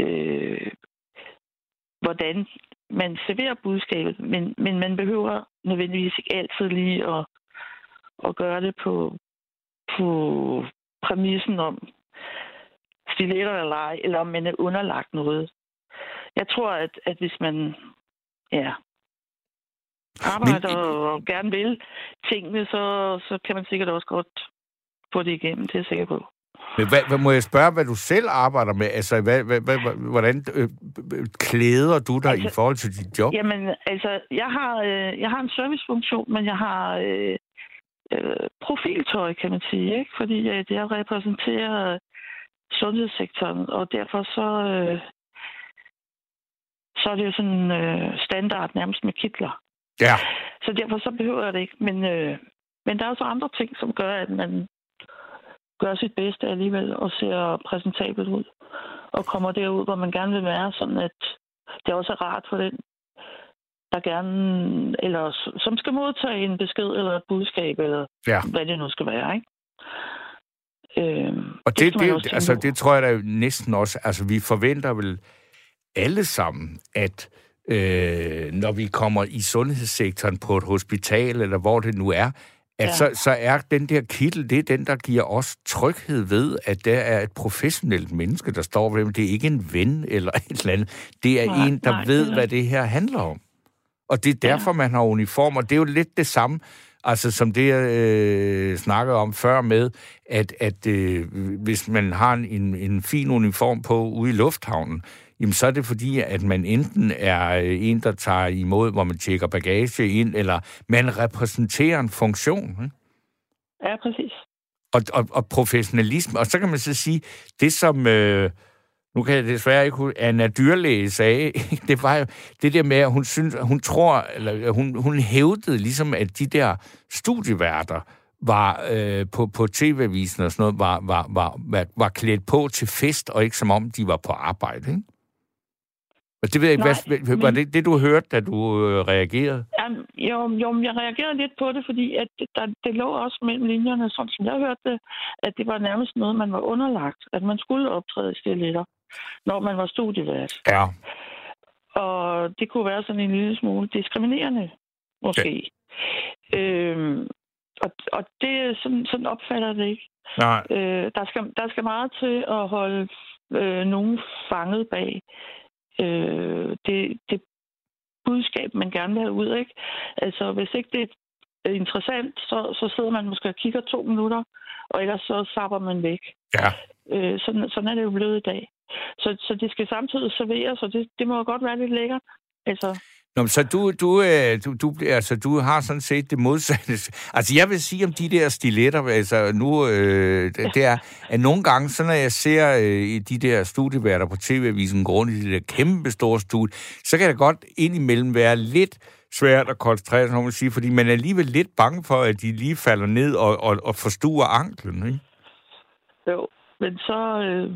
øh, hvordan man serverer budskabet, men, men man behøver nødvendigvis ikke altid lige at, at gøre det på, på præmissen om stiletter eller ej, eller om man er underlagt noget. Jeg tror, at, at hvis man ja, arbejder men... og gerne vil tingene, så, så kan man sikkert også godt få det igennem, det er jeg sikker på. Men hvad, hvad, må jeg spørge, hvad du selv arbejder med? Altså, hvad, hvad, hvad, hvordan øh, klæder du dig altså, i forhold til dit job? Jamen, altså, jeg har, øh, jeg har en servicefunktion, men jeg har øh, øh, profiltøj, kan man sige, ikke? Fordi øh, jeg repræsenterer sundhedssektoren, og derfor så, øh, så er det jo sådan øh, standard nærmest med kitler. Ja. Så derfor så behøver jeg det ikke. Men, øh, men der er også andre ting, som gør, at man gør sit bedste alligevel og ser præsentabelt ud. Og kommer derud, hvor man gerne vil være, sådan at det også er rart for den, der gerne, eller som skal modtage en besked eller et budskab, eller ja. hvad det nu skal være, ikke? Øhm, og det, det, det, altså, det tror jeg da næsten også, altså vi forventer vel alle sammen, at øh, når vi kommer i sundhedssektoren på et hospital, eller hvor det nu er, at ja. så, så er den der kittel, det er den, der giver os tryghed ved, at der er et professionelt menneske, der står ved dem. Det er ikke en ven eller et eller andet. Det er nej, en, der nej, ved, hvad det her handler om. Og det er derfor, ja. man har uniform, og det er jo lidt det samme, altså som det, jeg øh, snakkede om før med, at, at øh, hvis man har en, en fin uniform på ude i lufthavnen, jamen så er det fordi, at man enten er øh, en, der tager imod, hvor man tjekker bagage ind, eller man repræsenterer en funktion. Ikke? Ja, præcis. Og, og, og professionalisme. Og så kan man så sige, det som... Øh, nu kan jeg desværre ikke huske, Anna Dyrlæge sagde, det var jo det der med, at hun, synes, hun tror, eller hun, hun hævdede ligesom, at de der studieværter var øh, på, på tv-avisen og sådan noget, var, var, var, var, var klædt på til fest, og ikke som om de var på arbejde, ikke? Og det ved jeg ikke, hvad, var det det, du hørte, da du øh, reagerede? Jamen, Jo, jo, men jeg reagerede lidt på det, fordi at der, det lå også mellem linjerne, sådan som jeg hørte det, at det var nærmest noget, man var underlagt, at man skulle optræde i stilletter, når man var studievært. Ja. Og det kunne være sådan en lille smule diskriminerende, måske. Ja. Øhm, og, og det sådan, sådan opfatter det ikke. Nej. Øh, der, skal, der skal meget til at holde øh, nogen fanget bag øh, det, det budskab, man gerne vil have ud. Ikke? Altså, hvis ikke det er interessant, så, så sidder man måske og kigger to minutter, og ellers så sapper man væk. Ja. Øh, sådan, sådan er det jo blevet i dag. Så, så det skal samtidig serveres, og det, det må jo godt være lidt lækkert. Altså, Nå, så du, du, øh, du, du, altså, du har sådan set det modsatte. Altså, jeg vil sige om de der stiletter, altså nu, øh, det, er, at nogle gange, så når jeg ser øh, de der studieværter på TV-avisen gå rundt i de der kæmpe store studie, så kan det godt indimellem være lidt svært at koncentrere sig om at sige, fordi man er alligevel lidt bange for, at de lige falder ned og, og, og forstuer anklen, ikke? jo, men så... Øh,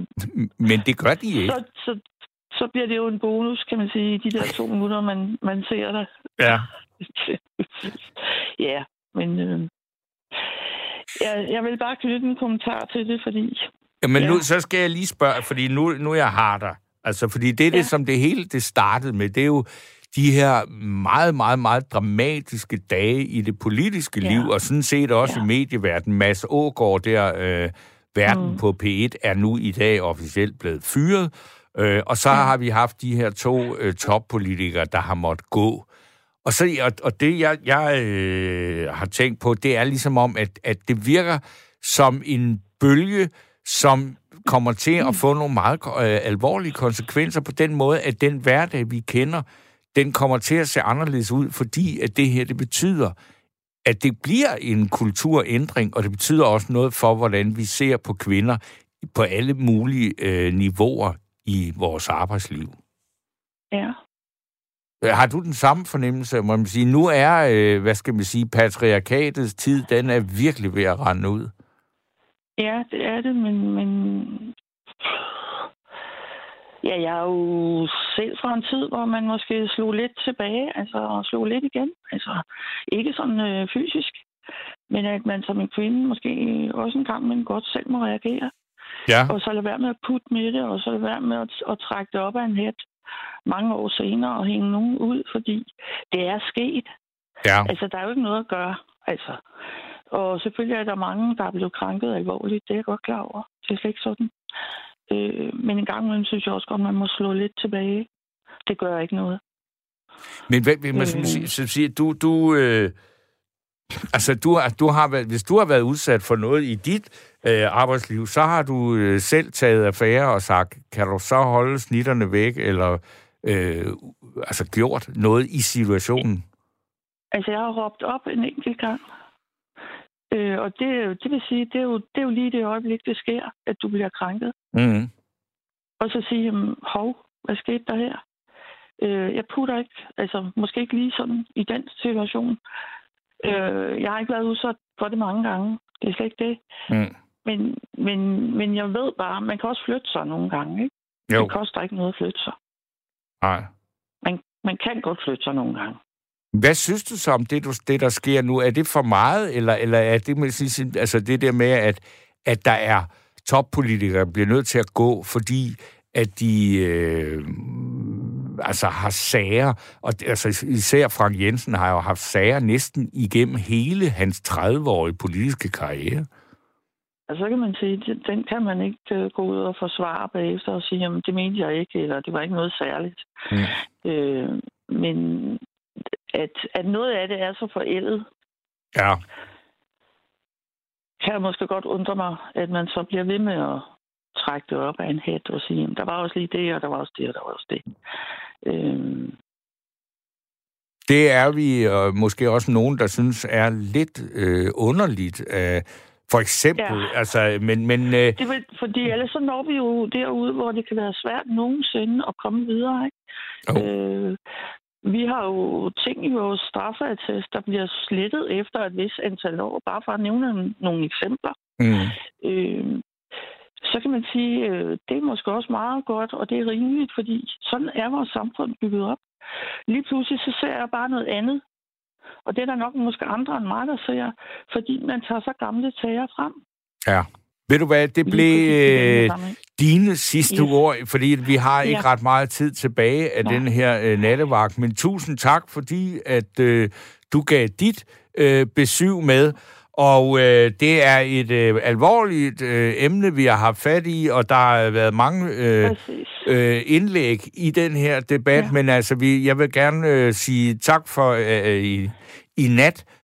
Men det gør de ikke. så, så, så bliver det jo en bonus, kan man sige, i de der to minutter, man, man ser det. Ja. ja, men øh, jeg, jeg vil bare knytte en kommentar til det, fordi... Jamen Ja. nu, så skal jeg lige spørge, fordi nu, nu jeg har dig. Altså, fordi det er det, Ja. som det hele det startede med, det er jo de her meget, meget, meget dramatiske dage i det politiske Ja. liv, og sådan set også Ja. i medieverdenen. Mads Ågaard der, øh, verden Mm. på P1, er nu i dag officielt blevet fyret. Øh, og så har vi haft de her to øh, toppolitikere, der har måttet gå. Og, så, og, og det, jeg, jeg øh, har tænkt på, det er ligesom om, at, at det virker som en bølge, som kommer til at få nogle meget øh, alvorlige konsekvenser på den måde, at den hverdag, vi kender, den kommer til at se anderledes ud, fordi at det her, det betyder, at det bliver en kulturændring, og det betyder også noget for, hvordan vi ser på kvinder på alle mulige øh, niveauer i vores arbejdsliv. Ja. Øh, Har du den samme fornemmelse, må man sige? Nu er, øh, hvad skal man sige, patriarkatets tid, den er virkelig ved at rende ud. Ja, det er det, men, men... Ja, jeg er jo selv fra en tid, hvor man måske slog lidt tilbage, altså og slog lidt igen. Altså, ikke sådan øh, fysisk, men at man som en kvinde måske også en gang men godt selv må reagere. Ja. Og så lade være med at putte med det, og så lade være med at, at trække det op af en hæt mange år senere og hænge nogen ud, fordi det er sket. Ja. Altså, der er jo ikke noget at gøre. Altså. Og selvfølgelig er der mange, der er blevet krænket alvorligt. Det er jeg godt klar over. Det er slet ikke sådan. Øh, men en gang imellem synes jeg også godt, man må slå lidt tilbage. Det gør ikke noget. Men hvad vil man Øh. sige, så sige, du, du, øh, altså, du, du har været, hvis du har været udsat for noget i dit øh, arbejdsliv, så har du øh, selv taget affære og sagt, kan du så holde snitterne væk, eller øh, altså gjort noget i situationen? Altså, jeg har råbt op en enkelt gang. Øh, og det, det vil sige, det er, jo, det er jo lige det øjeblik, det sker, at du bliver krænket. Mm. Og så sige, hov, hvad skete der her? Øh, jeg putter ikke, altså måske ikke lige sådan i den situation. Øh, jeg har ikke været udsat for det mange gange. Det er slet ikke det. Mm. Men, men, men jeg ved bare, man kan også flytte sig nogle gange. Ikke? Jo, Det koster ikke noget at flytte sig. nej. Man, man kan godt flytte sig nogle gange. Hvad synes du så om det, du, det der sker nu? Er det for meget, eller, eller er det, man sige, altså det der med, at, at der er toppolitikere, der bliver nødt til at gå, fordi at de øh, altså har sager, og altså især Frank Jensen har jo haft sager næsten igennem hele hans 30-årige politiske karriere. Og så kan man sige, den, den kan man ikke øh, gå ud og forsvare bagefter og sige, jamen det mente jeg ikke, eller det var ikke noget særligt. Mm. Øh, men at, at noget af det er så forældet, Ja, kan måske godt undre mig, at man så bliver ved med at trække det op af en hat og sige, jamen, der var også lige det, og der var også det, og der var også det. Øh, det er vi og måske også nogen, der synes er lidt øh, underligt. Øh, for eksempel, ja. Altså, men, men øh, Det vil, fordi ellers så når vi jo derude, hvor det kan være svært nogensinde at komme videre. Ikke? Jo. Øh, vi har jo ting i vores straffeattest, der bliver slettet efter et vis antal år, bare for at nævne nogle eksempler. mm, Øh, så kan man sige, øh, det er måske også meget godt, og det er rimeligt, fordi sådan er vores samfund bygget op. Lige pludselig så ser jeg bare noget andet. Og det er der nok måske andre end mig, der ser, fordi man tager så gamle tager frem. Ja. Ved du hvad, det blev øh, dine sidste yes. ord, fordi vi har ikke ja. ret meget tid tilbage af Nej. den her øh, nattevagt. Men tusind tak, fordi at øh, du gav dit øh, besøg med. Og øh, det er et øh, alvorligt øh, emne, vi har haft fat i, og der har været mange øh, øh, indlæg i den her debat. Ja. Men altså, vi, jeg vil gerne øh, sige tak for øh, i, i nat